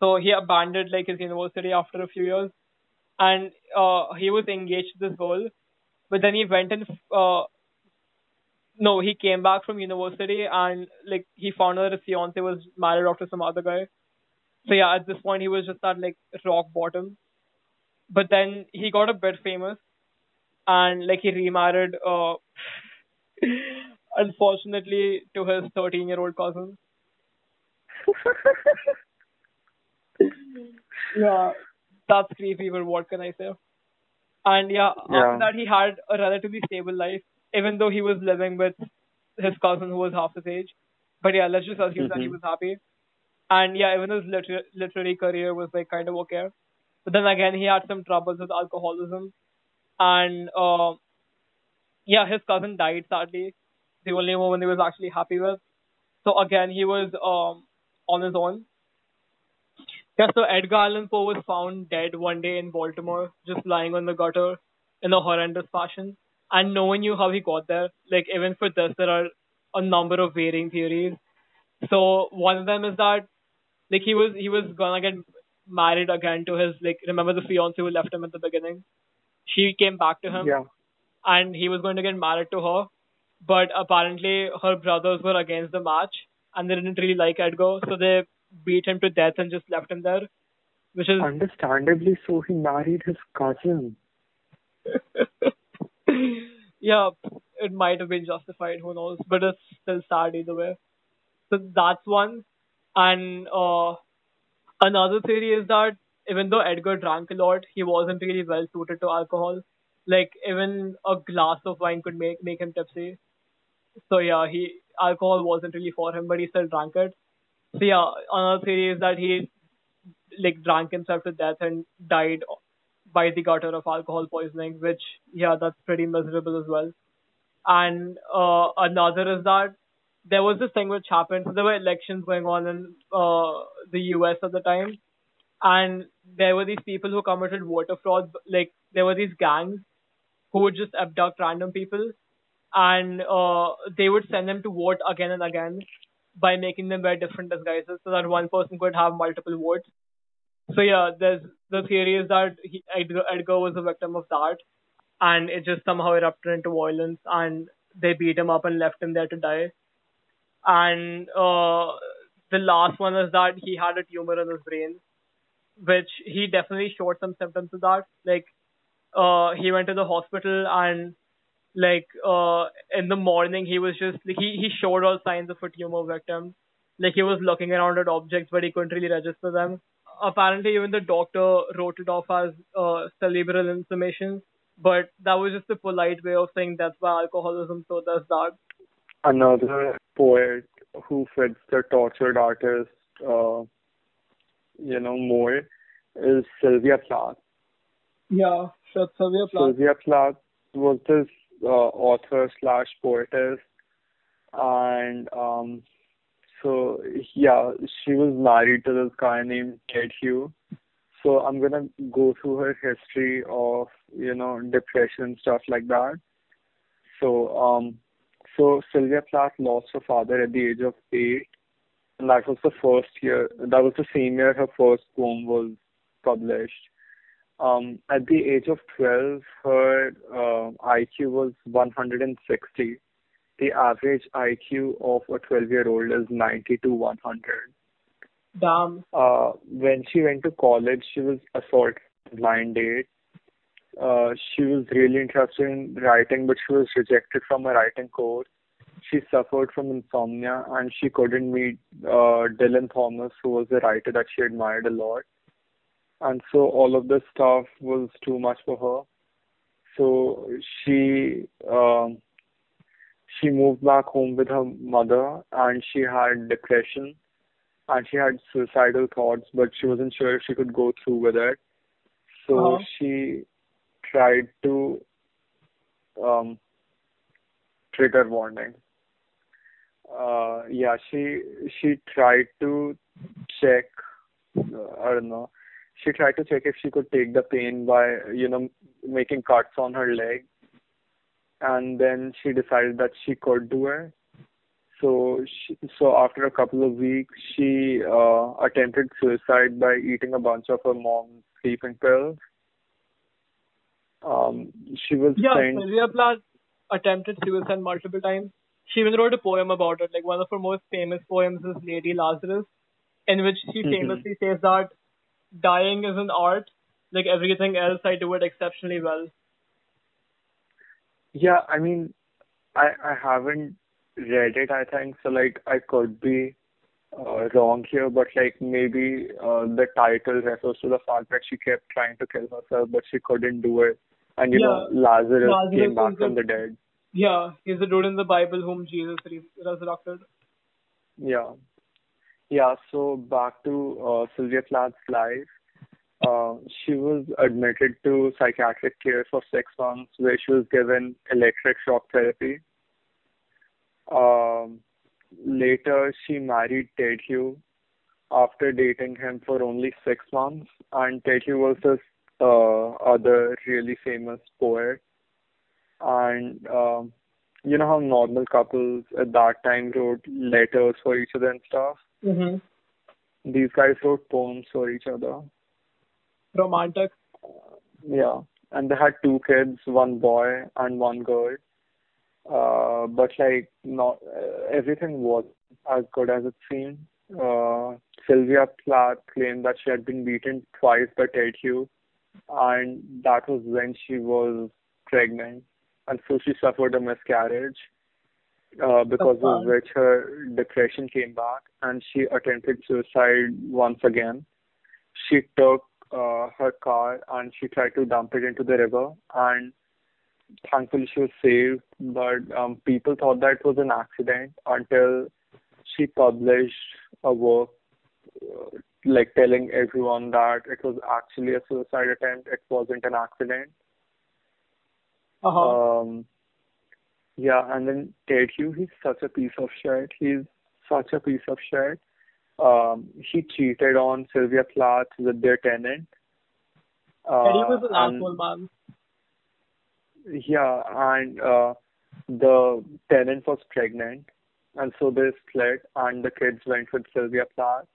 so he abandoned like his university after a few years, and uh he was engaged to this girl, but then he went and uh no, he came back from university and like he found out that his fiance was married off to some other guy. So yeah, at this point he was just at like rock bottom. But then he got a bit famous and like he remarried uh unfortunately to his thirteen year old cousin. Yeah. That's creepy, but what can I say? And yeah, Yeah. after that he had a relatively stable life, even though he was living with his cousin who was half his age. But yeah, let's just assume that he Mhm. was happy. And yeah, even his liter- literary career was like kind of okay. But then again, he had some troubles with alcoholism, and uh, yeah, his cousin died sadly. The only woman he was actually happy with. So again, he was um on his own. Yeah, so Edgar Allan Poe was found dead one day in Baltimore, just lying on the gutter in a horrendous fashion. And no one knew how he got there. Like even for this, there are a number of varying theories. So one of them is that like he was he was gonna get married again to his like remember the fiance who left him at the beginning. She came back to him, Yeah. and he was going to get married to her, but apparently her brothers were against the match, and they didn't really like Edgar, so they beat him to death and just left him there, which is Understandably so, he married his cousin. yeah, it might have been justified, who knows, but it's still sad either way. So that's one. And uh, another theory is that even though Edgar drank a lot, he wasn't really well suited to alcohol. Like even a glass of wine could make make him tipsy. So yeah, he alcohol wasn't really for him, but he still drank it. So yeah, another theory is that he like drank himself to death and died by the gutter of alcohol poisoning, which yeah, that's pretty miserable as well. And uh, another is that there was this thing which happened. So there were elections going on in uh, the US at the time, and there were these people who committed voter fraud. Like there were these gangs who would just abduct random people, and uh, they would send them to vote again and again by making them wear different disguises so that one person could have multiple votes. So yeah, there's the theory is that he, Edgar, Edgar was a victim of that, and it just somehow erupted into violence, and they beat him up and left him there to die. And uh, the last one is that he had a tumor in his brain, which he definitely showed some symptoms of that. Like, uh, he went to the hospital and like uh in the morning he was just like he he showed all signs of a tumor victim like he was looking around at objects but he couldn't really register them apparently even the doctor wrote it off as uh cerebral inflammation but that was just a polite way of saying that's why alcoholism so does that Another poet who fits the tortured artist, uh, you know, more is Sylvia Plath. yeah Sylvia Plath. Sylvia Plath was this uh, author slash poetess, and um, so yeah, she was married to this guy named Ted Hughes. So I'm gonna go through her history of you know depression stuff like that. So um, so Sylvia Plath lost her father at the age of eight, and that was the first year. That was the same year her first poem was published. Um, at the age of 12, her uh, IQ was 160. The average IQ of a 12-year-old is 90 to 100. damn Uh, when she went to college, she was assaulted blind date. Uh, she was really interested in writing, but she was rejected from a writing course. She suffered from insomnia and she couldn't meet uh, Dylan Thomas, who was a writer that she admired a lot. And so all of this stuff was too much for her. So she um, she moved back home with her mother, and she had depression, and she had suicidal thoughts, but she wasn't sure if she could go through with it. So Uh-huh. she tried to um, trigger warning. Uh, yeah, she she tried to check. Uh, I don't know. She tried to check if she could take the pain by you know making cuts on her leg, and then she decided that she could do it. So she, so after a couple of weeks, she uh, attempted suicide by eating a bunch of her mom's sleeping pills. Um, she was yeah sent Sylvia Plath attempted suicide multiple times she even wrote a poem about it like one of her most famous poems is Lady Lazarus in which she Mhm. famously says that dying is an art like everything else I do it exceptionally well Yeah, I mean, I I haven't read it. I think so. Like, I could be uh, wrong here, but like maybe uh, the title refers to the fact that she kept trying to kill herself, but she couldn't do it, and you know Lazarus, Lazarus came back from the- the dead. yeah he's the dude in the Bible whom Jesus resurrected Yeah, yeah. So back to uh, Sylvia Plath's life. Uh, she was admitted to psychiatric care for six months, where she was given electric shock therapy. Um, later, she married Ted Hughes after dating him for only six months, and Ted Hughes was this uh, other really famous poet. and um, you know how normal couples at that time wrote letters for each other and stuff. Mhm. These guys wrote poems for each other. Romantic. Yeah, and they had two kids, one boy and one girl. Uh, but like, not uh, everything was as good as it seemed. Uh, Sylvia Plath claimed that she had been beaten twice by Ted Hughes, and that was when she was pregnant, and so she suffered a miscarriage. Uh, because of which her depression came back, and she attempted suicide once again. She took uh, her car and she tried to dump it into the river, and thankfully she was saved. But um, people thought that it was an accident until she published a work uh, like telling everyone that it was actually a suicide attempt. It wasn't an accident. Uh huh. Um, yeah, and then Ted Hughes, he's such a piece of shit. He's such a piece of shit. Um, he cheated on Sylvia Plath with their tenant. Uh, Eddie was an and- asshole, man. Yeah, and uh, the tenant was pregnant, and so they split, and the kids went with Sylvia Plath.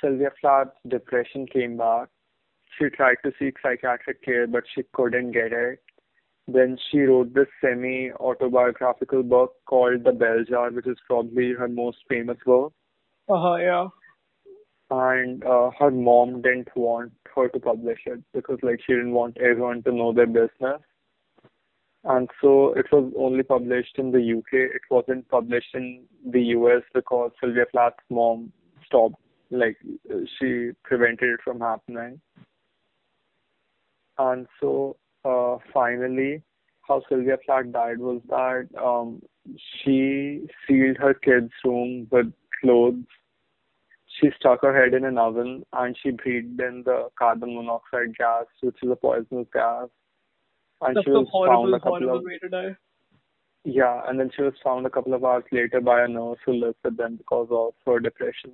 Sylvia Plath's depression came back. She tried to seek psychiatric care, but she couldn't get it. Then she wrote this semi-autobiographical book called The Bell Jar, which is probably her most famous work. Uh huh. Yeah. And uh, her mom didn't want her to publish it because, like, she didn't want everyone to know their business. And so it was only published in the UK. It wasn't published in the US because Sylvia Plath's mom stopped, like, she prevented it from happening. And so uh, finally, how Sylvia Plath died was that um, she sealed her kids' room with clothes. She stuck her head in an oven and she breathed in the carbon monoxide gas, which is a poisonous gas. And That's she a was found a couple of way to die. yeah, and then she was found a couple of hours later by a nurse who lived with them because of her depression.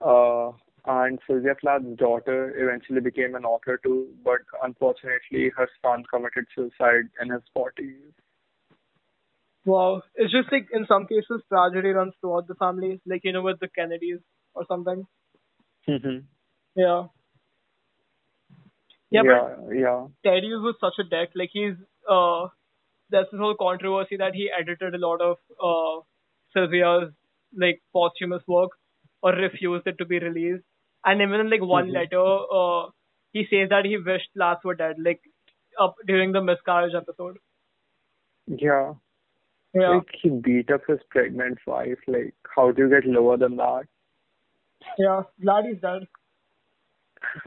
Uh, and Sylvia Plath's daughter eventually became an author too, but unfortunately her son committed suicide in his 40s. Wow. It's just like in some cases tragedy runs throughout the family, like you know with the Kennedys or something. hmm Yeah. Yeah, yeah, yeah. but Ted Hughes was such a dick. Like he's uh, there's this whole controversy that he edited a lot of uh Sylvia's like posthumous work or refused it to be released. And even in like one Mhm. letter, uh, he says that he wished Plath were dead, like up during the miscarriage episode. Yeah. Yeah. Like he beat up his pregnant wife. Like, how do you get lower than that? Yeah. Glad he's dead.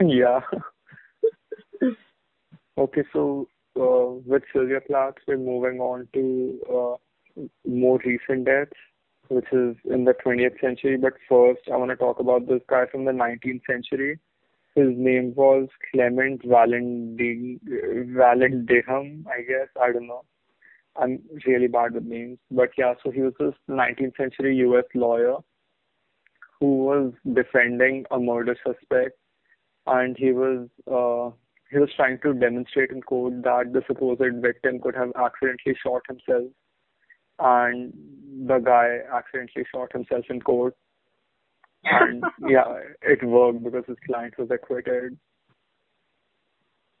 yeah. Okay, so uh, with Sylvia Plath, we're moving on to uh, more recent deaths, which is in the 20th century. But first, I want to talk about this guy from the 19th century. His name was Clement Vallandigham, Vallandigham, I guess. I don't know. I'm really bad with names. But yeah, so he was this 19th century US lawyer who was defending a murder suspect and he was uh, he was trying to demonstrate in court that the supposed victim could have accidentally shot himself, and the guy accidentally shot himself in court. And yeah, it worked because his client was acquitted.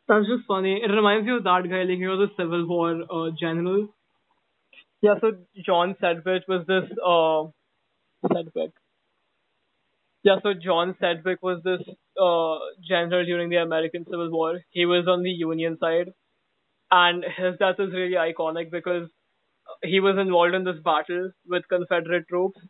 That's just funny. It reminds me of that guy, like he was a Civil War uh, general. Yeah, so John Sedgwick was this uh Sedgwick. Yeah, so John Sedgwick was this uh general during the American Civil War. He was on the Union side, and his death is really iconic because he was involved in this battle with Confederate troops,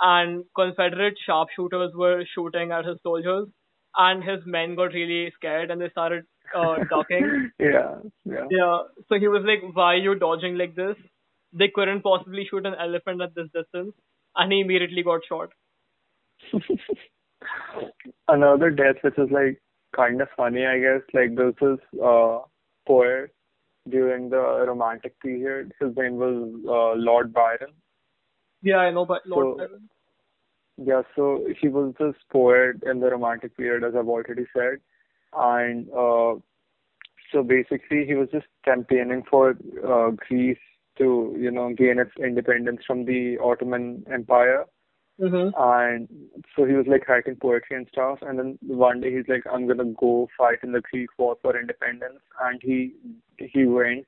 and Confederate sharpshooters were shooting at his soldiers, and his men got really scared and they started uh, ducking. yeah, yeah. Yeah. So he was like, "Why are you dodging like this?" They couldn't possibly shoot an elephant at this distance, and he immediately got shot. Another death which is like kind of funny, I guess. Like this is uh, poet during the Romantic period. His name was uh, Lord Byron. Yeah, I know, but Lord So- Byron. Yeah, so he was this poet in the Romantic period, as I've already said, and uh, so basically, he was just campaigning for uh, Greece to, you know, gain its independence from the Ottoman Empire. Mm-hmm. And so he was like writing poetry and stuff. And then one day he's like, I'm gonna go fight in the Greek War for independence. And he he went,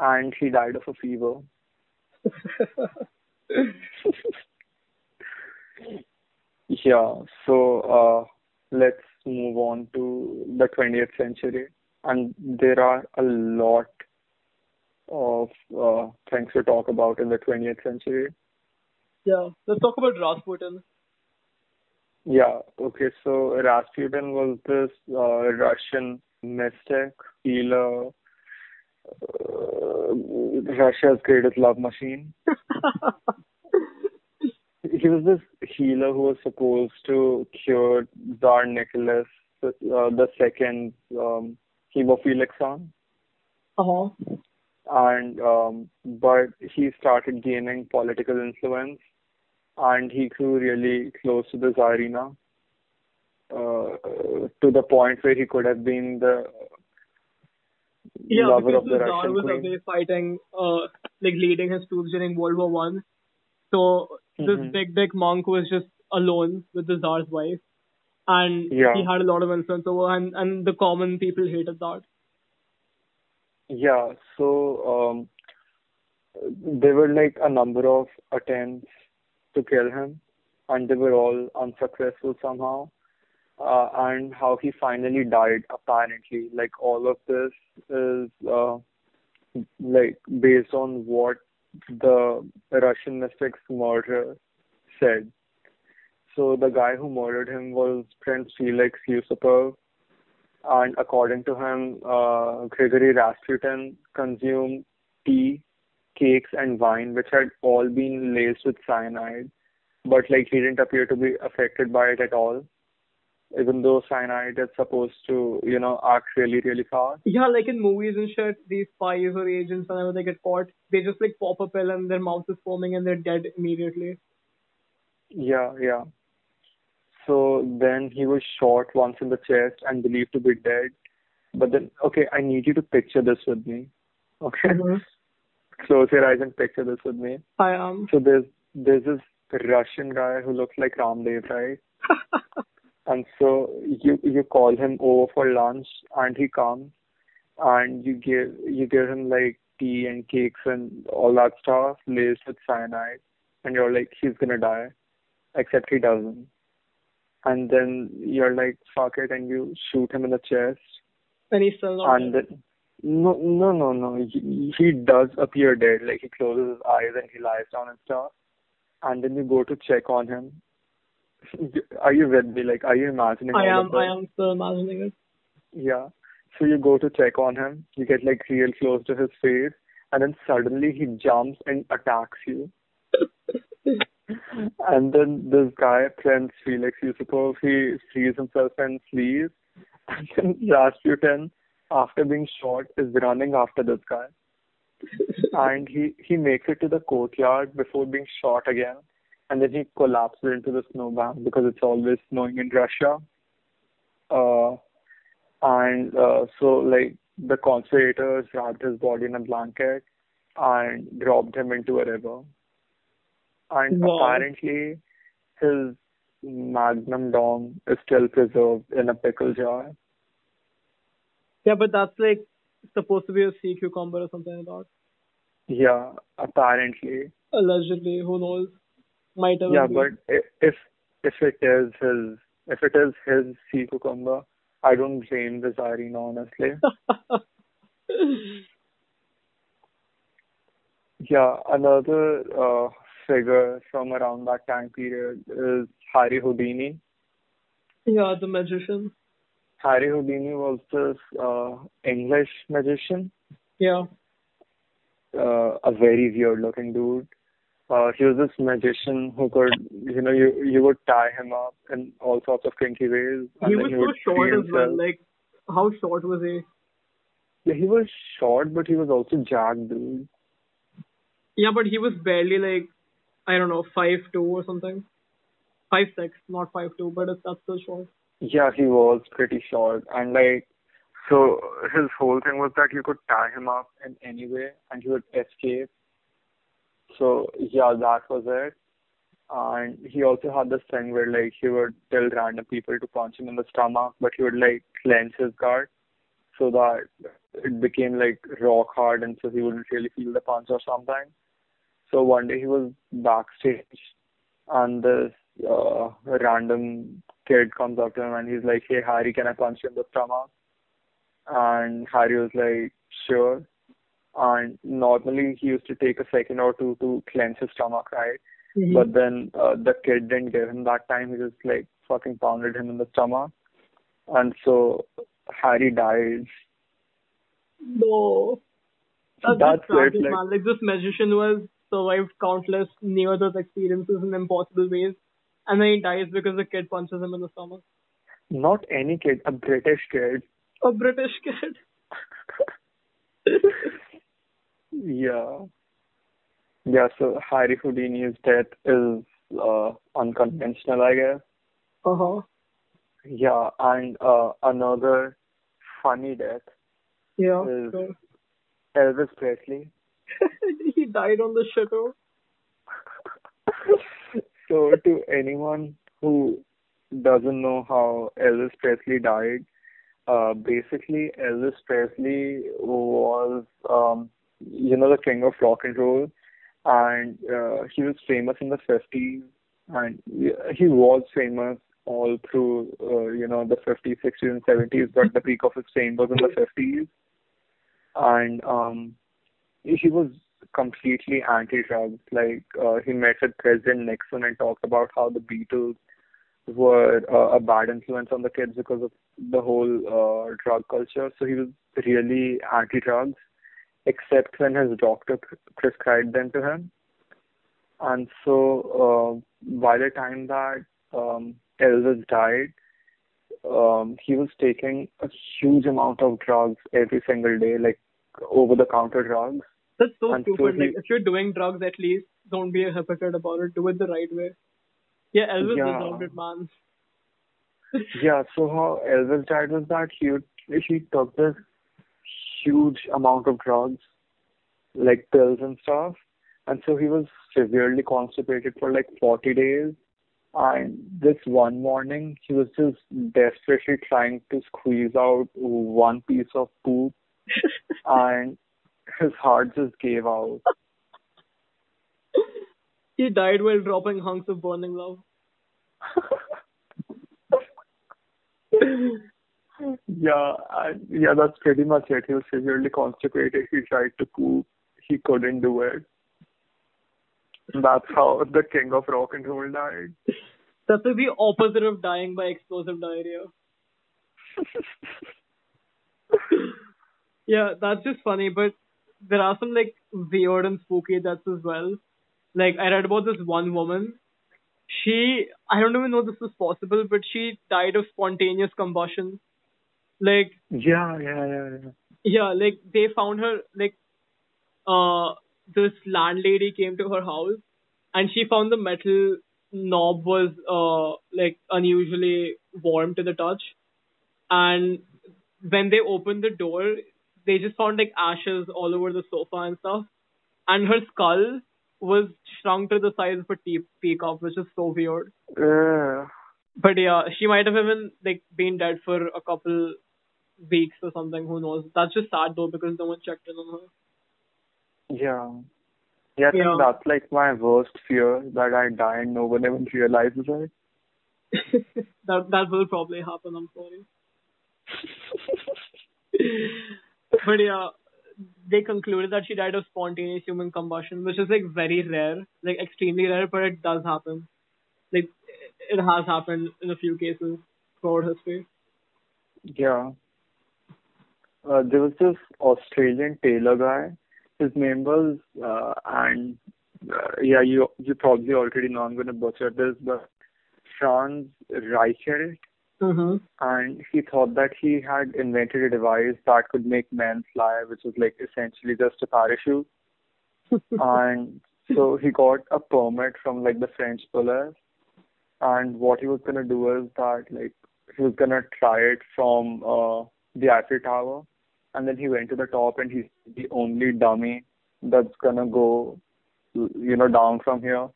and he died of a fever. yeah. So uh, let's move on to the 20th century, and there are a lot of uh, things to talk about in the 20th century. Yeah. Let's talk about Rasputin. Yeah. Okay. So Rasputin was this uh, Russian mystic, healer, uh, Russia's greatest love machine. He was this healer who was supposed to cure Tsar Nicholas uh, the second um, hemophilic son, Uh-huh. and um, but he started gaining political influence, and he grew really close to the Tsarina, uh, to the point where he could have been the Yeah, lover of the the Tsar Russian was queen. away fighting, uh, like leading his troops during World War One. So this Mhm. big, big monk was just alone with the Tsar's wife, and Yeah. he had a lot of influence over, and and the common people hated that. Yeah, so um, there were like a number of attempts to kill him, and they were all unsuccessful somehow. Uh, and how he finally died, apparently, like all of this is uh, like based on what the Russian mystic's murderer said. So the guy who murdered him was Prince Felix Yusupov, and according to him, uh, Grigory Rasputin consumed tea, cakes, and wine, which had all been laced with cyanide, but like he didn't appear to be affected by it at all, even though cyanide is supposed to, you know, act really, really fast. Yeah, like in movies and shit, these spies or agents, whenever they get caught, they just like pop a pill and their mouth is foaming and they're dead immediately. Yeah, yeah. So then he was shot once in the chest and believed to be dead. But then, okay, I need you to picture this with me. Okay? Mm-hmm. Close your eyes and picture this with me. I am. So there's there's this Russian guy who looks like Ramdev, right? And so you you call him over for lunch, and he comes, and you give you give him like tea and cakes and all that stuff laced with cyanide, and you're like he's gonna die, except he doesn't. And then you're like fuck it, and you shoot him in the chest, and he's still not and dead. then no no no no he, he does appear dead, like he closes his eyes and he lies down and stuff, and then you go to check on him. Are you with me? Like, are you imagining? I am. I am still imagining it. Yeah. So you go to check on him. You get like real close to his face, and then suddenly he jumps and attacks you. and then this guy, Prince Felix Yusupov, he frees himself and flees. And then Rasputin, after being shot, is running after this guy. and he, he makes it to the courtyard before being shot again. And then he collapses into the snowbank because it's always snowing in Russia. Uh, and uh, so, like, the conspirators wrapped his body in a blanket and dropped him into a river. And Wow. apparently, his magnum dom is still preserved in a pickle jar. Yeah, but that's like supposed to be a sea cucumber or something like that. Yeah, apparently. Allegedly, who knows? Might have Yeah, been. but if if it is his if it is his sea cucumber, I don't blame the Tsarina, honestly. Yeah, another uh, figure from around that time period is Harry Houdini. yeah, the magician. Harry Houdini was this uh, English magician, Yeah. uh, a very weird looking dude. Uh, he was this magician who could, you know, you you would tie him up in all sorts of kinky ways. He was so short as well. Like, how short was he? Yeah, he was short, but he was also jacked, dude. Yeah, but he was barely like, I don't know, five two or something. Five six, not five two, but it's, that's still short. Yeah, he was pretty short, and like So his whole thing was that you could tie him up in any way and he would escape. So yeah, that was it. And he also had this thing where like he would tell random people to punch him in the stomach, but he would like clench his guard so that it became like rock hard and so he wouldn't really feel the punch or something. So one day he was backstage and this uh, random kid comes up to him and he's like, Hey Harry, can I punch you in the stomach? And Harry was like, Sure. And normally he used to take a second or two to clench his stomach, right? Mm-hmm. But then uh, the kid didn't give him that time. He just like fucking pounded him in the stomach. And so Harry dies. No. That's, That's tragic, it, like- man. Like this magician who has survived countless near death experiences in impossible ways, and then he dies because the kid punches him in the stomach. Not any kid, a British kid. A British kid. Yeah. Yeah, so Harry Houdini's death is uh, unconventional, I guess. Uh huh. Yeah, and uh, another funny death Yeah. Is- sure. Elvis Presley. he died on the shitter. so, to anyone who doesn't know how Elvis Presley died, uh, basically Elvis Presley was, um, you know, the king of rock and roll, and uh, he was famous in the 50s, and he was famous all through, uh, you know, the 50s, 60s, and 70s, but the peak of his fame was in the 50s, and um, he was completely anti-drugs. Like uh, he met with President Nixon and talked about how the Beatles were uh, a bad influence on the kids because of the whole uh, drug culture. So he was really anti-drugs, except when his doctor pre- prescribed them to him. And so uh, by the time that um, Elvis died, um, he was taking a huge amount of drugs every single day, like over-the-counter drugs. That's so And stupid. Like, if you're doing drugs, at least don't be a hypocrite about it. Do it the right way. Yeah, Elvis Yeah. deserved it, man. Yeah, so how Elvis died was that he he took this huge amount of drugs, like pills and stuff, and so he was severely constipated for like 40 days. And this one morning, he was just desperately trying to squeeze out one piece of poop, and his heart just gave out. he died while dropping hunks of burning love. Yeah, and yeah, that's pretty much it. He was severely constipated. He tried to poop. He couldn't do it. That's how the king of rock and roll died. That's like the opposite of dying by explosive diarrhea. Yeah, that's just funny, but there are some like weird and spooky deaths as well. Like I read about this one woman. She I don't even know this was possible, but she died of spontaneous combustion. Like Yeah, yeah, yeah, yeah. yeah, like they found her like uh this landlady came to her house and she found the metal knob was uh like unusually warm to the touch and when they opened the door they just found like ashes all over the sofa and stuff and her skull was shrunk to the size of a tea- teacup which is so weird Uh, but yeah she might have even like been dead for a couple weeks or something who knows that's just sad though because no one checked in on her yeah. Yeah, I think Yeah. that's like my worst fear that I die and no one even realizes it. that that will probably happen. I'm sorry. but yeah, they concluded that she died of spontaneous human combustion, which is like very rare, like extremely rare, but it does happen. Like it has happened in a few cases throughout history. Yeah. Uh, there was this Australian tailor guy. His name was, uh, and uh, yeah, you you probably already know I'm going to butcher this, but Franz Reichelt. Mm-hmm. And he thought that he had invented a device that could make men fly, which was like essentially just a parachute. and so he got a permit from like the French police. And what he was gonna do is that like he was gonna try it from uh the Eiffel Tower, and then he went to the top, and he's the only dummy that's gonna go, you know, down from here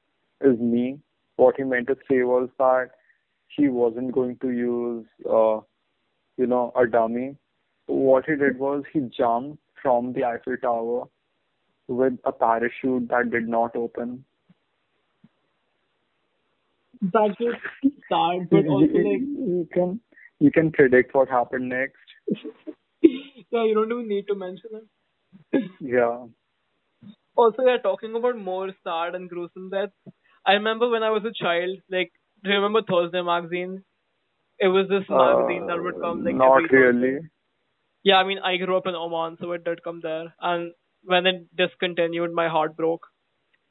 is me. What he meant to say was that he wasn't going to use, uh, you know, a dummy. What he did was he jumped from the Eiffel Tower with a parachute that did not open. That's just sad, but also like you can you can predict what happened next. yeah, you don't even need to mention it. Yeah. Also, yeah, talking about more sad and gruesome deaths. I remember when I was a child, like, do you remember Thursday magazine? It was this magazine that would come like Uh, not every Thursday. really. Yeah, I mean, I grew up in Oman, so it did come there. And when it discontinued, my heart broke.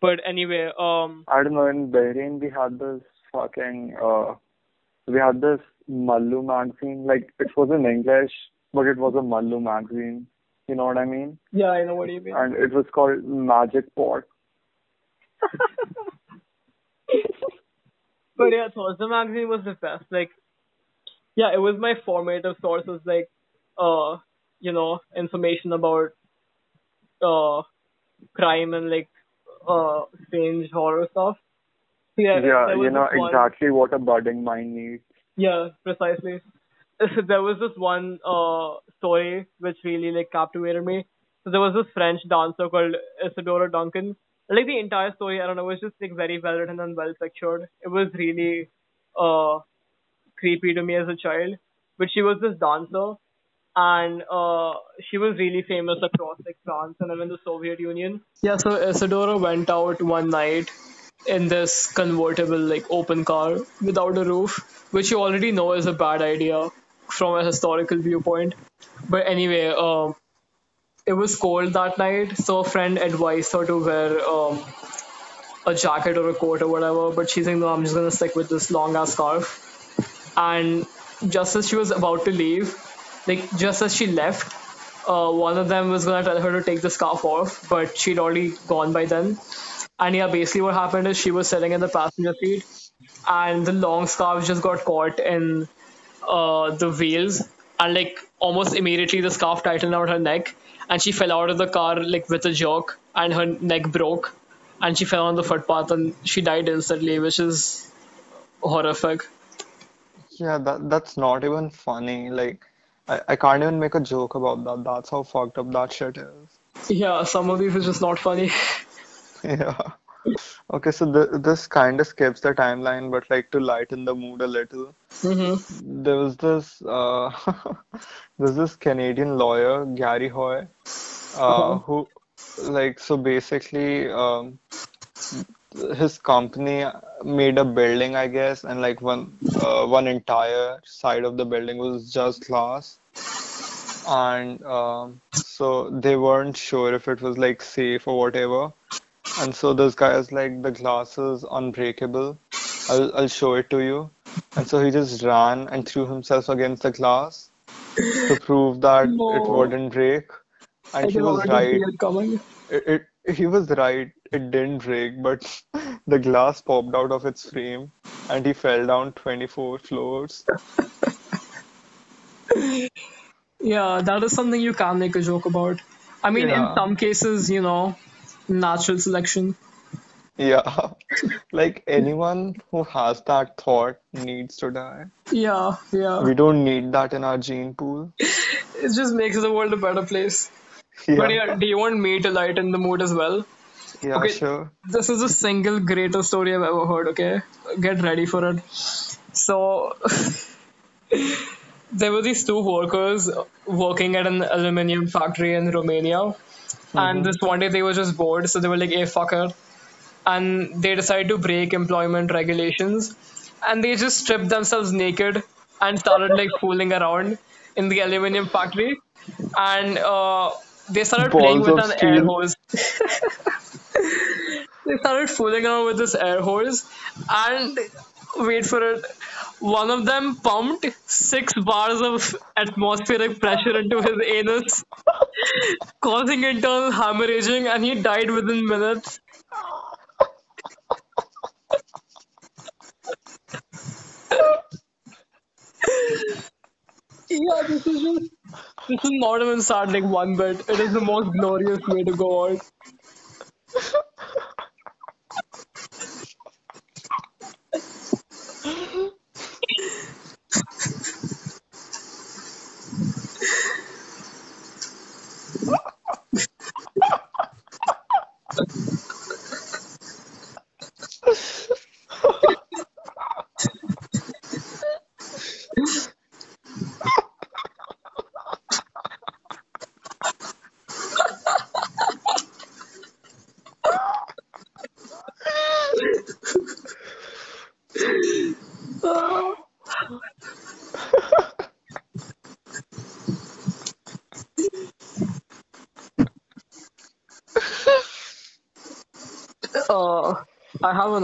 But anyway, um, I don't know. In Bahrain, we had this fucking uh, we had this Mallu magazine. Like it was in English, but it was a Mallu magazine. You know what I mean? yeah, I know what you mean. And it was called Magic Pot. But yeah, Thursday magazine was the best. Like, yeah, it was my formative sources, like, uh, you know, information about, uh, crime and like, uh, strange horror stuff. So, yeah, Yeah, you know one- exactly what a budding mind needs. Yeah, precisely. there was this one uh story which really like captivated me. So there was this French dancer called Isadora Duncan. Like the entire story, I don't know, was just like very well written and well pictured. It was really uh creepy to me as a child. But she was this dancer and uh she was really famous across like France and even the Soviet Union. Yeah, so Isadora went out one night in this convertible like open car without a roof, which you already know is a bad idea from a historical viewpoint. But anyway, um, it was cold that night, so a friend advised her to wear um, a jacket or a coat or whatever. But she's like, no, I'm just gonna stick with this long ass scarf. And just as she was about to leave, like just as she left, uh, one of them was gonna tell her to take the scarf off, but she'd already gone by then. And yeah, basically what happened is she was sitting in the passenger seat, and the long scarf just got caught in uh, the wheels, and like almost immediately the scarf tightened around her neck, and she fell out of the car like with a jerk, and her neck broke, and she fell on the footpath, and she died instantly, which is horrific. Yeah, that that's not even funny. Like I, I can't even make a joke about that. That's how fucked up that shit is. Yeah, some of these are just not funny. Yeah. Okay, so th this kind of skips the timeline, but like to lighten the mood a little, Mm-hmm. there was this uh, there's this Canadian lawyer, Garry Hoy, uh, who like so basically um, his company made a building, I guess, and like one uh, one entire side of the building was just glass, and um, so they weren't sure if it was like safe or whatever. And so this guy is like, the glass is unbreakable. I'll I'll show it to you. And so he just ran and threw himself against the glass to prove that it wouldn't break. And I he was right. it. It, it he was right. It didn't break, but the glass popped out of its frame and he fell down 24 floors. Yeah, that is something you can't make a joke about. I mean, in some cases, you know, natural selection. Yeah. Like anyone who has that thought needs to die. Yeah, yeah. We don't need that in our gene pool. It just makes the world a better place. Yeah. But yeah, do you want me to lighten the mood as well? Yeah, Okay. sure. This is the single greatest story I've ever heard, okay? Get ready for it. So, there were these two workers working at an aluminium factory in Romania. And this one day they were just bored, so they were like, hey, fucker," And they decided to break employment regulations. And they just stripped themselves naked and started like fooling around in the aluminium factory. And uh, they started playing with an air hose. they started fooling around with this air hose and wait for it one of them pumped six bars of atmospheric pressure into his anus causing internal hemorrhaging and he died within minutes yeah this is just this is not even sad like one bit. It is the most glorious way to go out. Uh,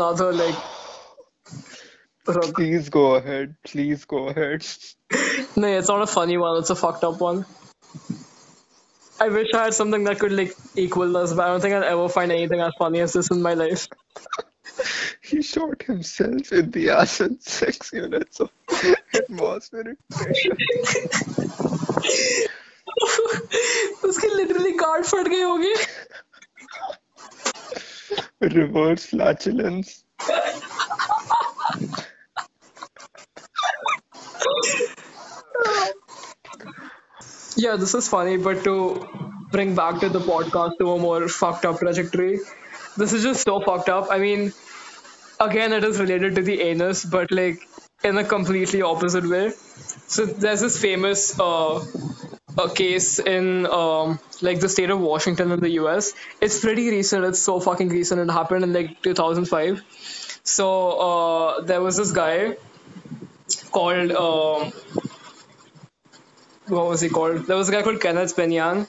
another like. Please go ahead. Please go ahead. No, it's not a funny one. It's a fucked up one. I wish I had something that could like equal this, but I don't think I'll ever find anything as funny as this in my life. He shot himself in the ass in six units of atmospheric pressure. उसकी literally card फट गई होगी Reverse flatulence. Yeah, this is funny, but to bring back to the podcast to a more fucked up trajectory, this is just so fucked up. I mean, again, it is related to the anus, but like in a completely opposite way. So there's this famous uh, a case in um, like the state of Washington in the US. It's pretty recent. It's so fucking recent. It happened in like 2005. So uh, there was this guy called um, what was he called? There was a guy called Kenneth Pinyan,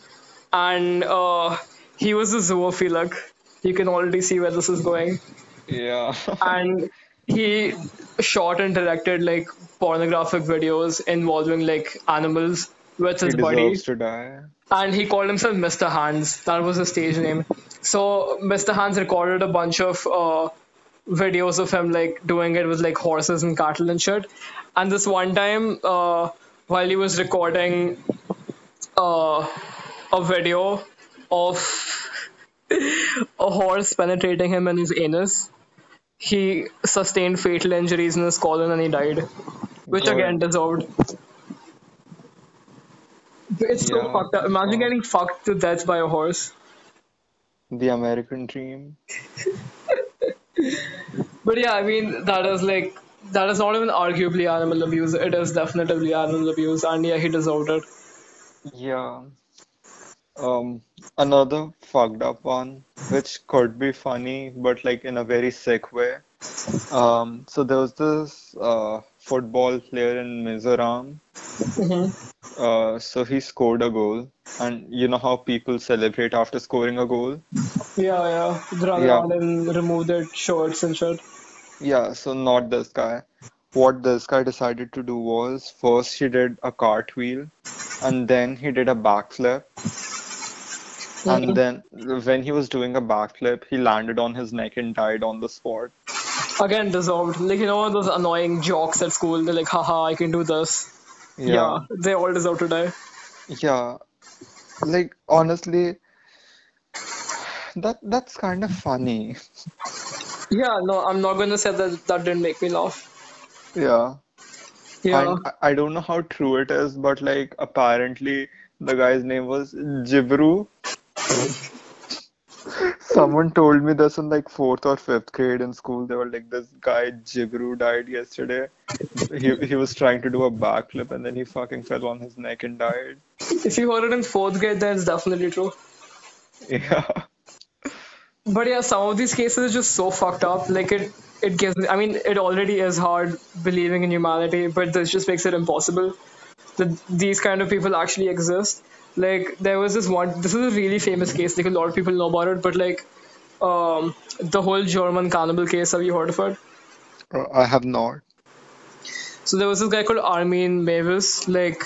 and uh, he was a zoophilic. You can already see where this is going. Yeah. And he shot and directed like pornographic videos involving like animals with his body. deserves to die. And he called himself Mr. Hands. That was his stage name. So Mr. Hands recorded a bunch of uh, videos of him like doing it with like horses and cattle and shit. And this one time, uh, while he was recording uh, a video of a horse penetrating him in his anus, he sustained fatal injuries in his colon and he died, which again deserved. It's so fucked up. Imagine getting fucked to death by a horse. The American dream. But yeah, I mean that is like that is not even arguably animal abuse. It is definitely animal abuse, and yeah, he deserved it. Yeah. Um, another fucked up one, which could be funny, but like in a very sick way. Um, so there was this uh, football player in Mizoram. Uh, so he scored a goal, and you know how people celebrate after scoring a goal? Yeah, yeah. Run Yeah. and remove their shorts and shit. Yeah, so not this guy. What this guy decided to do was first he did a cartwheel, and then he did a backflip. And then when he was doing a backflip, he landed on his neck and died on the spot. Again, deserved. Like you know those annoying jocks at school. They're like, haha, I can do this. Yeah. they all deserve to die. Yeah. Like honestly, that that's kind of funny. Yeah, no, I'm not gonna say that that didn't make me laugh. Yeah. Yeah. And I- I don't know how true it is, but like apparently the guy's name was Jibru. Someone told me this in like fourth or fifth grade in school. They were like, this guy Jibru died yesterday. He he was trying to do a backflip and then he fucking fell on his neck and died. If you heard it in fourth grade, then it's definitely true. Yeah. But yeah, some of these cases are just so fucked up. Like it, it gives me. I mean, it already is hard believing in humanity, but this just makes it impossible that these kind of people actually exist. Like there was this one. This is a really famous case. Like a lot of people know about it, but like, um, the whole German cannibal case. Have you heard of it? Uh, I have not. So there was this guy called Armin Meiwes. Like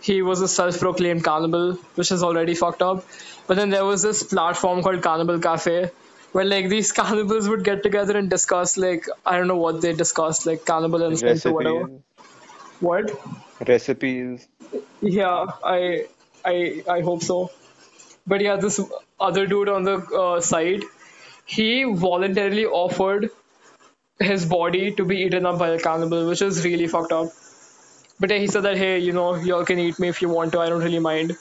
he was a self-proclaimed cannibal, which is already fucked up. But then there was this platform called Cannibal Cafe, where like these cannibals would get together and discuss like I don't know what they discussed, like cannibal instincts or whatever. What? Recipes. Yeah, I I I hope so. But yeah, this other dude on the uh, side, he voluntarily offered his body to be eaten up by a cannibal, which is really fucked up. But yeah, he said that hey, you know, y'all can eat me if you want to. I don't really mind.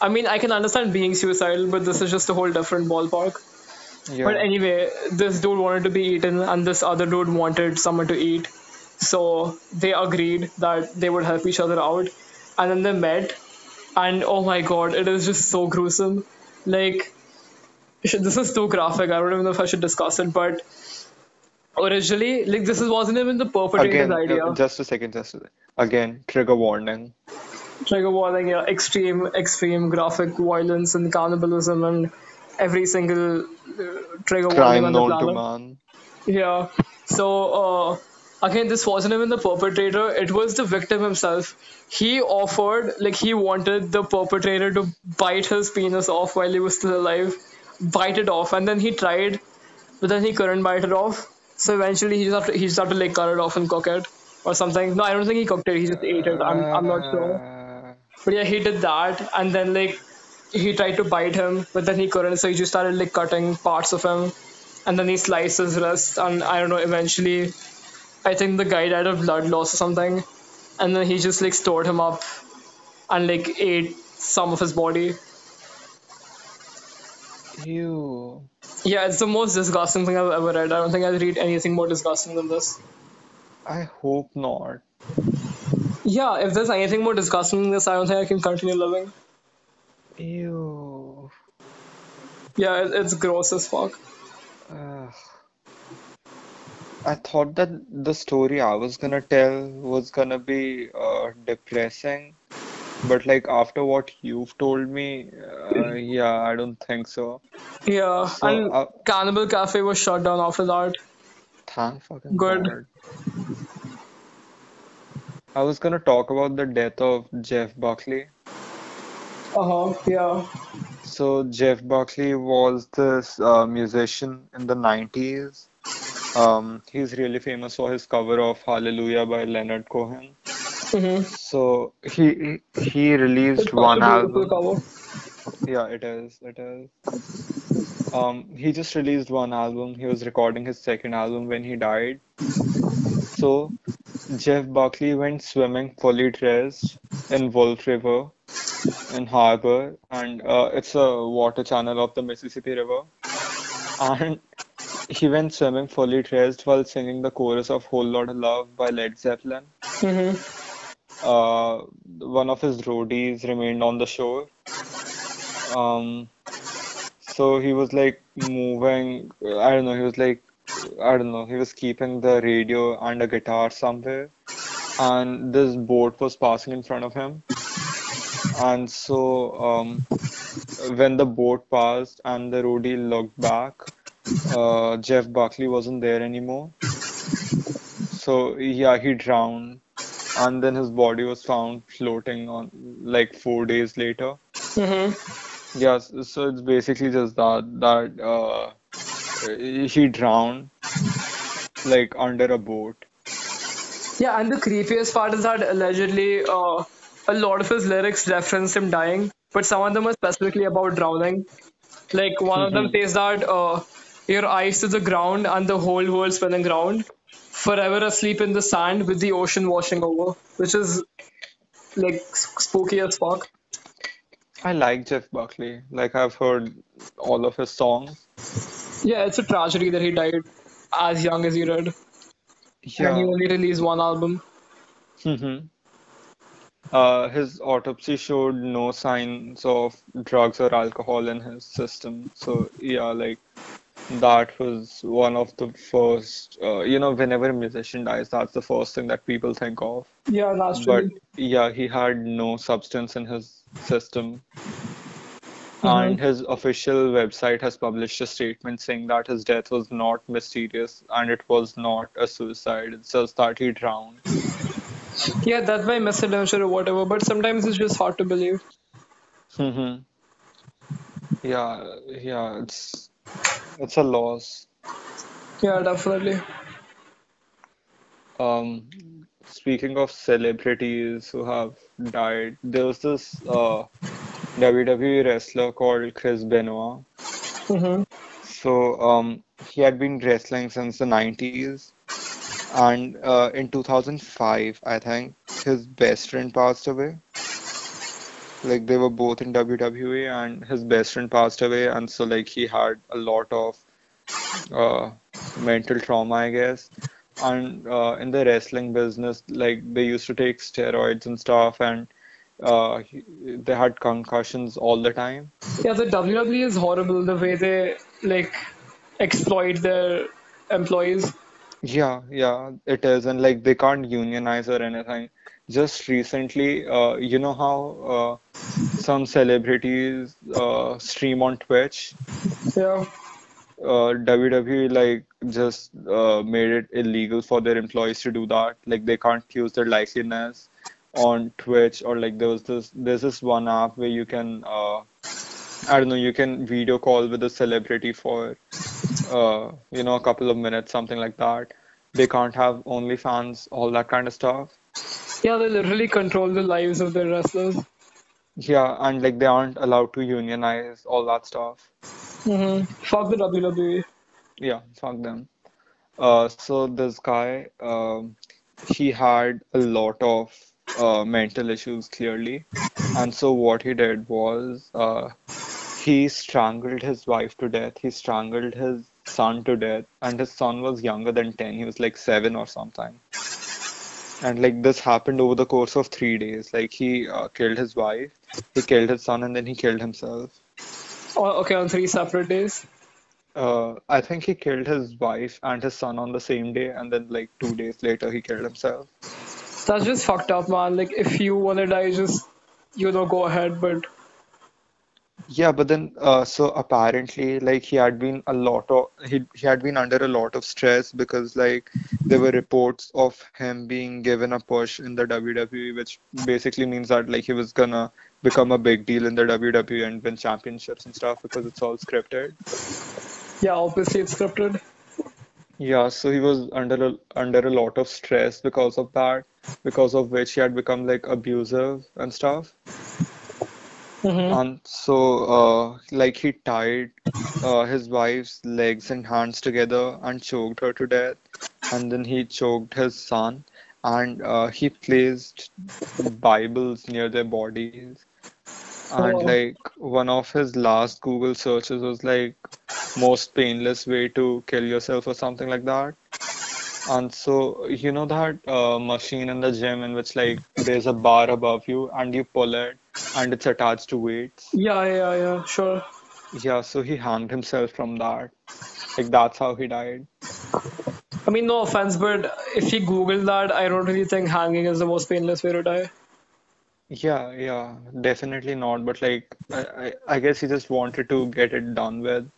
I mean, I can understand being suicidal, but this is just a whole different ballpark. Yeah. But anyway, this dude wanted to be eaten, and this other dude wanted someone to eat. So they agreed that they would help each other out. And then they met, and oh my god, it is just so gruesome. Like, this is too graphic. I don't even know if I should discuss it, but originally, like, this wasn't even the perpetrator's Again, uh, idea. just a second, just a, again, trigger warning. Trigger warning, yeah, extreme, extreme graphic violence and cannibalism, and every single uh, trigger warning Crime on the known to planet. man. Yeah. So uh, again, this wasn't even the perpetrator; it was the victim himself. He offered, like, he wanted the perpetrator to bite his penis off while he was still alive, bite it off, and then he tried, but then he couldn't bite it off. So eventually, he just had to, he just had to like cut it off and cook it or something. No, I don't think he cooked it. He just ate it. I'm I'm not sure. But yeah, he did that, and then like he tried to bite him, but then he couldn't, so he just started like cutting parts of him, and then he sliced his wrist, and I don't know. Eventually, I think the guy died of blood loss or something, and then he just like stored him up, and like ate some of his body. ew. Yeah, it's the most disgusting thing I've ever read. I don't think I'll read anything more disgusting than this. I hope not. Yeah, if there's anything more disgusting than this, I don't think I can continue living. Ew. Yeah, it's gross as fuck. I thought that the story I was gonna tell was gonna be uh, depressing, but like after what you've told me, uh, yeah, I don't think so. Yeah, So, and uh, Cannibal Cafe was shut down after that. thank fucking Good. God. I was gonna talk about the death of Jeff Buckley. Uh huh. Yeah. So Jeff Buckley was this uh, musician in the 90s. Um, he's really famous for his cover of Hallelujah by Leonard Cohen. Mm-hmm. So he he released one such a beautiful album. cover. Yeah, it is. It is. Um, he just released one album. He was recording his second album when he died. So Jeff Buckley went swimming fully dressed in Wolf River in Harbor, and uh, it's a water channel of the Mississippi River. And he went swimming fully dressed while singing the chorus of Whole Lotta Love by Led Zeppelin. Mm-hmm. Uh, one of his roadies remained on the shore. Um, so he was like moving, I don't know, he was like, I don't know, he was keeping the radio and a guitar somewhere. And this boat was passing in front of him. And so, um, when the boat passed and the roadie looked back, uh, Jeff Buckley wasn't there anymore. So, yeah, he drowned. And then his body was found floating on like four days later. Mm-hmm. Yes, so it's basically just that that uh, he drowned like under a boat. Yeah, and the creepiest part is that allegedly uh, a lot of his lyrics reference him dying, but some of them are specifically about drowning. Like one of them says that uh, your eyes to the ground and the whole world spinning round, forever asleep in the sand with the ocean washing over, which is like spooky as fuck. I like Jeff Buckley. Like I've heard all of his songs. Yeah, it's a tragedy that he died as young as he did, Yeah. and he only released one album. hmm Uh, his autopsy showed no signs of drugs or alcohol in his system. So yeah, like that was one of the first. Uh, you know, whenever a musician dies, that's the first thing that people think of. Yeah, But naturally. yeah, he had no substance in his system. Mhm. And his official website has published a statement saying that his death was not mysterious and it was not a suicide. It's just that he drowned. Yeah, that's by misadventure or whatever, but sometimes it's just hard to believe. mm-hmm. Yeah, yeah, it's it's a loss. Yeah, definitely. Um, speaking of celebrities who have died, there was this uh, WWE wrestler called Chris Benoit. Mm-hmm. So um, he had been wrestling since the 90s, and uh, in 2005, I think his best friend passed away. Like they were both in WWE, and his best friend passed away, and so like he had a lot of uh, mental trauma, I guess. And uh, in the wrestling business, like they used to take steroids and stuff, and uh, he, they had concussions all the time. Yeah, the WWE is horrible the way they like exploit their employees. Yeah, yeah, it is, and like they can't unionize or anything. Just recently, uh, you know how uh, some celebrities uh, stream on Twitch? Yeah. uh, WWE like just uh, made it illegal for their employees to do that. Like they can't use their likeness on Twitch or like there was this there's this one app where you can uh, I don't know you can video call with a celebrity for uh, you know a couple of minutes something like that. They can't have only fans all that kind of stuff. Yeah, they literally control the lives of their wrestlers. Yeah, and like they aren't allowed to unionize all that stuff. Mm-hmm. Fuck the WWE. Yeah, fuck them. Uh, so this guy, um, he had a lot of uh, mental issues clearly, and so what he did was uh, he strangled his wife to death. He strangled his son to death, and his son was younger than 10. He was like seven or something. And like this happened over the course of three days. Like he uh, killed his wife, he killed his son, and then he killed himself. Oh, okay, on three separate days. Uh, I think he killed his wife and his son on the same day, and then like two days later, he killed himself. That's just fucked up, man. Like, if you wanna die, just you know, go ahead. But Yeah, but then uh, so apparently, like he had been a lot of he he had been under a lot of stress because like there were reports of him being given a push in the WWE, which basically means that like he was gonna become a big deal in the WWE and win championships and stuff because it's all scripted. yeah, obviously it's scripted. Yeah, so he was under a, under a lot of stress because of that, because of which he had become like abusive and stuff. Mm-hmm. And so, uh, like he tied uh, his wife's legs and hands together and choked her to death, and then he choked his son, and uh, he placed Bibles near their bodies. And Oh. like one of his last Google searches was like most painless way to kill yourself or something like that. And so, you know that uh, machine in the gym in which like there's a bar above you and you pull it and it's attached to weights. Yeah, yeah, yeah, sure. Yeah, so he hanged himself from that. Like that's how he died. I mean, no offense, but if you Google that, I don't really think hanging is the most painless way to die. Yeah, yeah, definitely not. But like, I, I, I guess he just wanted to get it done with.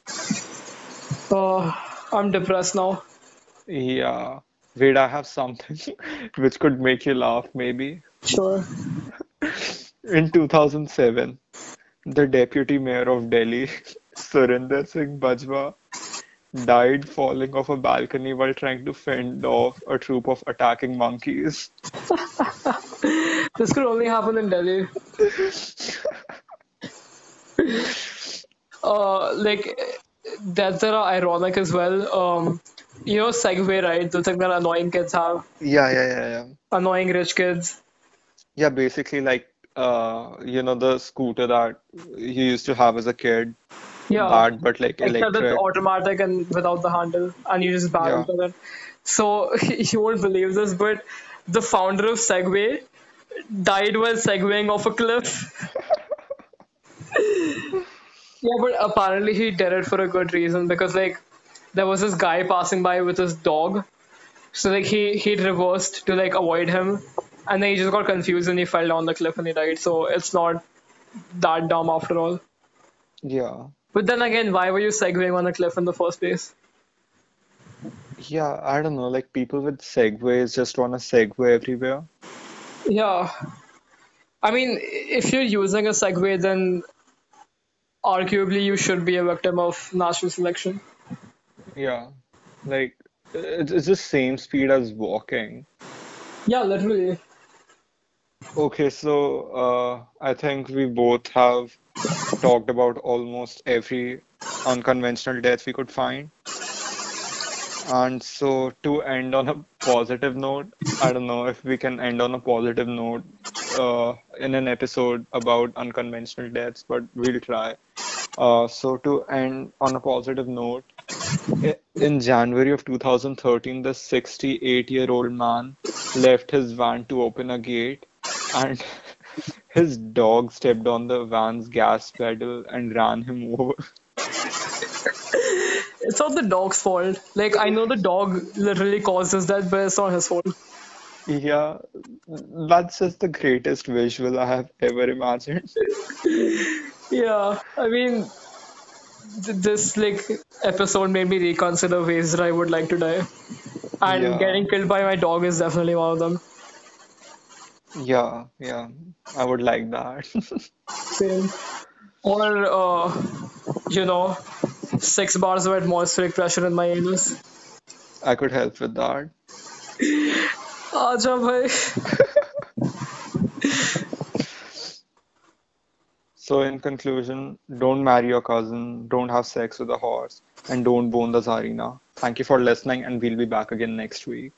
Uh, I'm depressed now. Yeah. Wait, I have something which could make you laugh, maybe. Sure. In 2007, the deputy mayor of Delhi, Surinder Singh Bajwa, died falling off a balcony while trying to fend off a troop of attacking monkeys. This could only happen in Delhi. Uh, like that's that are ironic as well. Um, you know, Segway, right? The thing that annoying kids have, Yeah, yeah, yeah, yeah. annoying rich kids. Yeah, basically like uh, you know, the scooter that you used to have as a kid, Yeah. that but like Except it's electric. automatic and without the handle, and you just balance Yeah. on it. So you won't believe this, but the founder of Segway died while segwaying off a cliff. Yeah, but apparently he did it for a good reason because like there was this guy passing by with his dog, so like he he reversed to like avoid him, and then he just got confused and he fell down the cliff and he died. So it's not that dumb after all. Yeah. But then again, why were you segwaying on a cliff in the first place? Yeah, I don't know, like people with segways just want to segway everywhere. Yeah. I mean, if you're using a Segway, then arguably you should be a victim of natural selection. Yeah. Like it's, it's the same speed as walking. Yeah, literally. Okay, so uh, I think we both have talked about almost every unconventional death we could find. And so, to end on a positive note, I don't know if we can end on a positive note uh, in an episode about unconventional deaths, but we'll try. Uh, so, to end on a positive note, in January of 2013, the 68-year-old man left his van to open a gate, and his dog stepped on the van's gas pedal and ran him over. It's not the dog's fault. Like I know the dog literally causes that, but it's not his fault. Yeah, that's just the greatest visual I have ever imagined. Yeah, I mean, th- this like episode made me reconsider ways that I would like to die, and Yeah, getting killed by my dog is definitely one of them. Yeah, yeah, I would like that. Same. Or, uh, you know, six bars of atmospheric pressure in my anus. I could help with that. Aja bhai. so, in conclusion, don't marry your cousin, don't have sex with a horse, and don't bone the Zarina. Thank you for listening, and we'll be back again next week.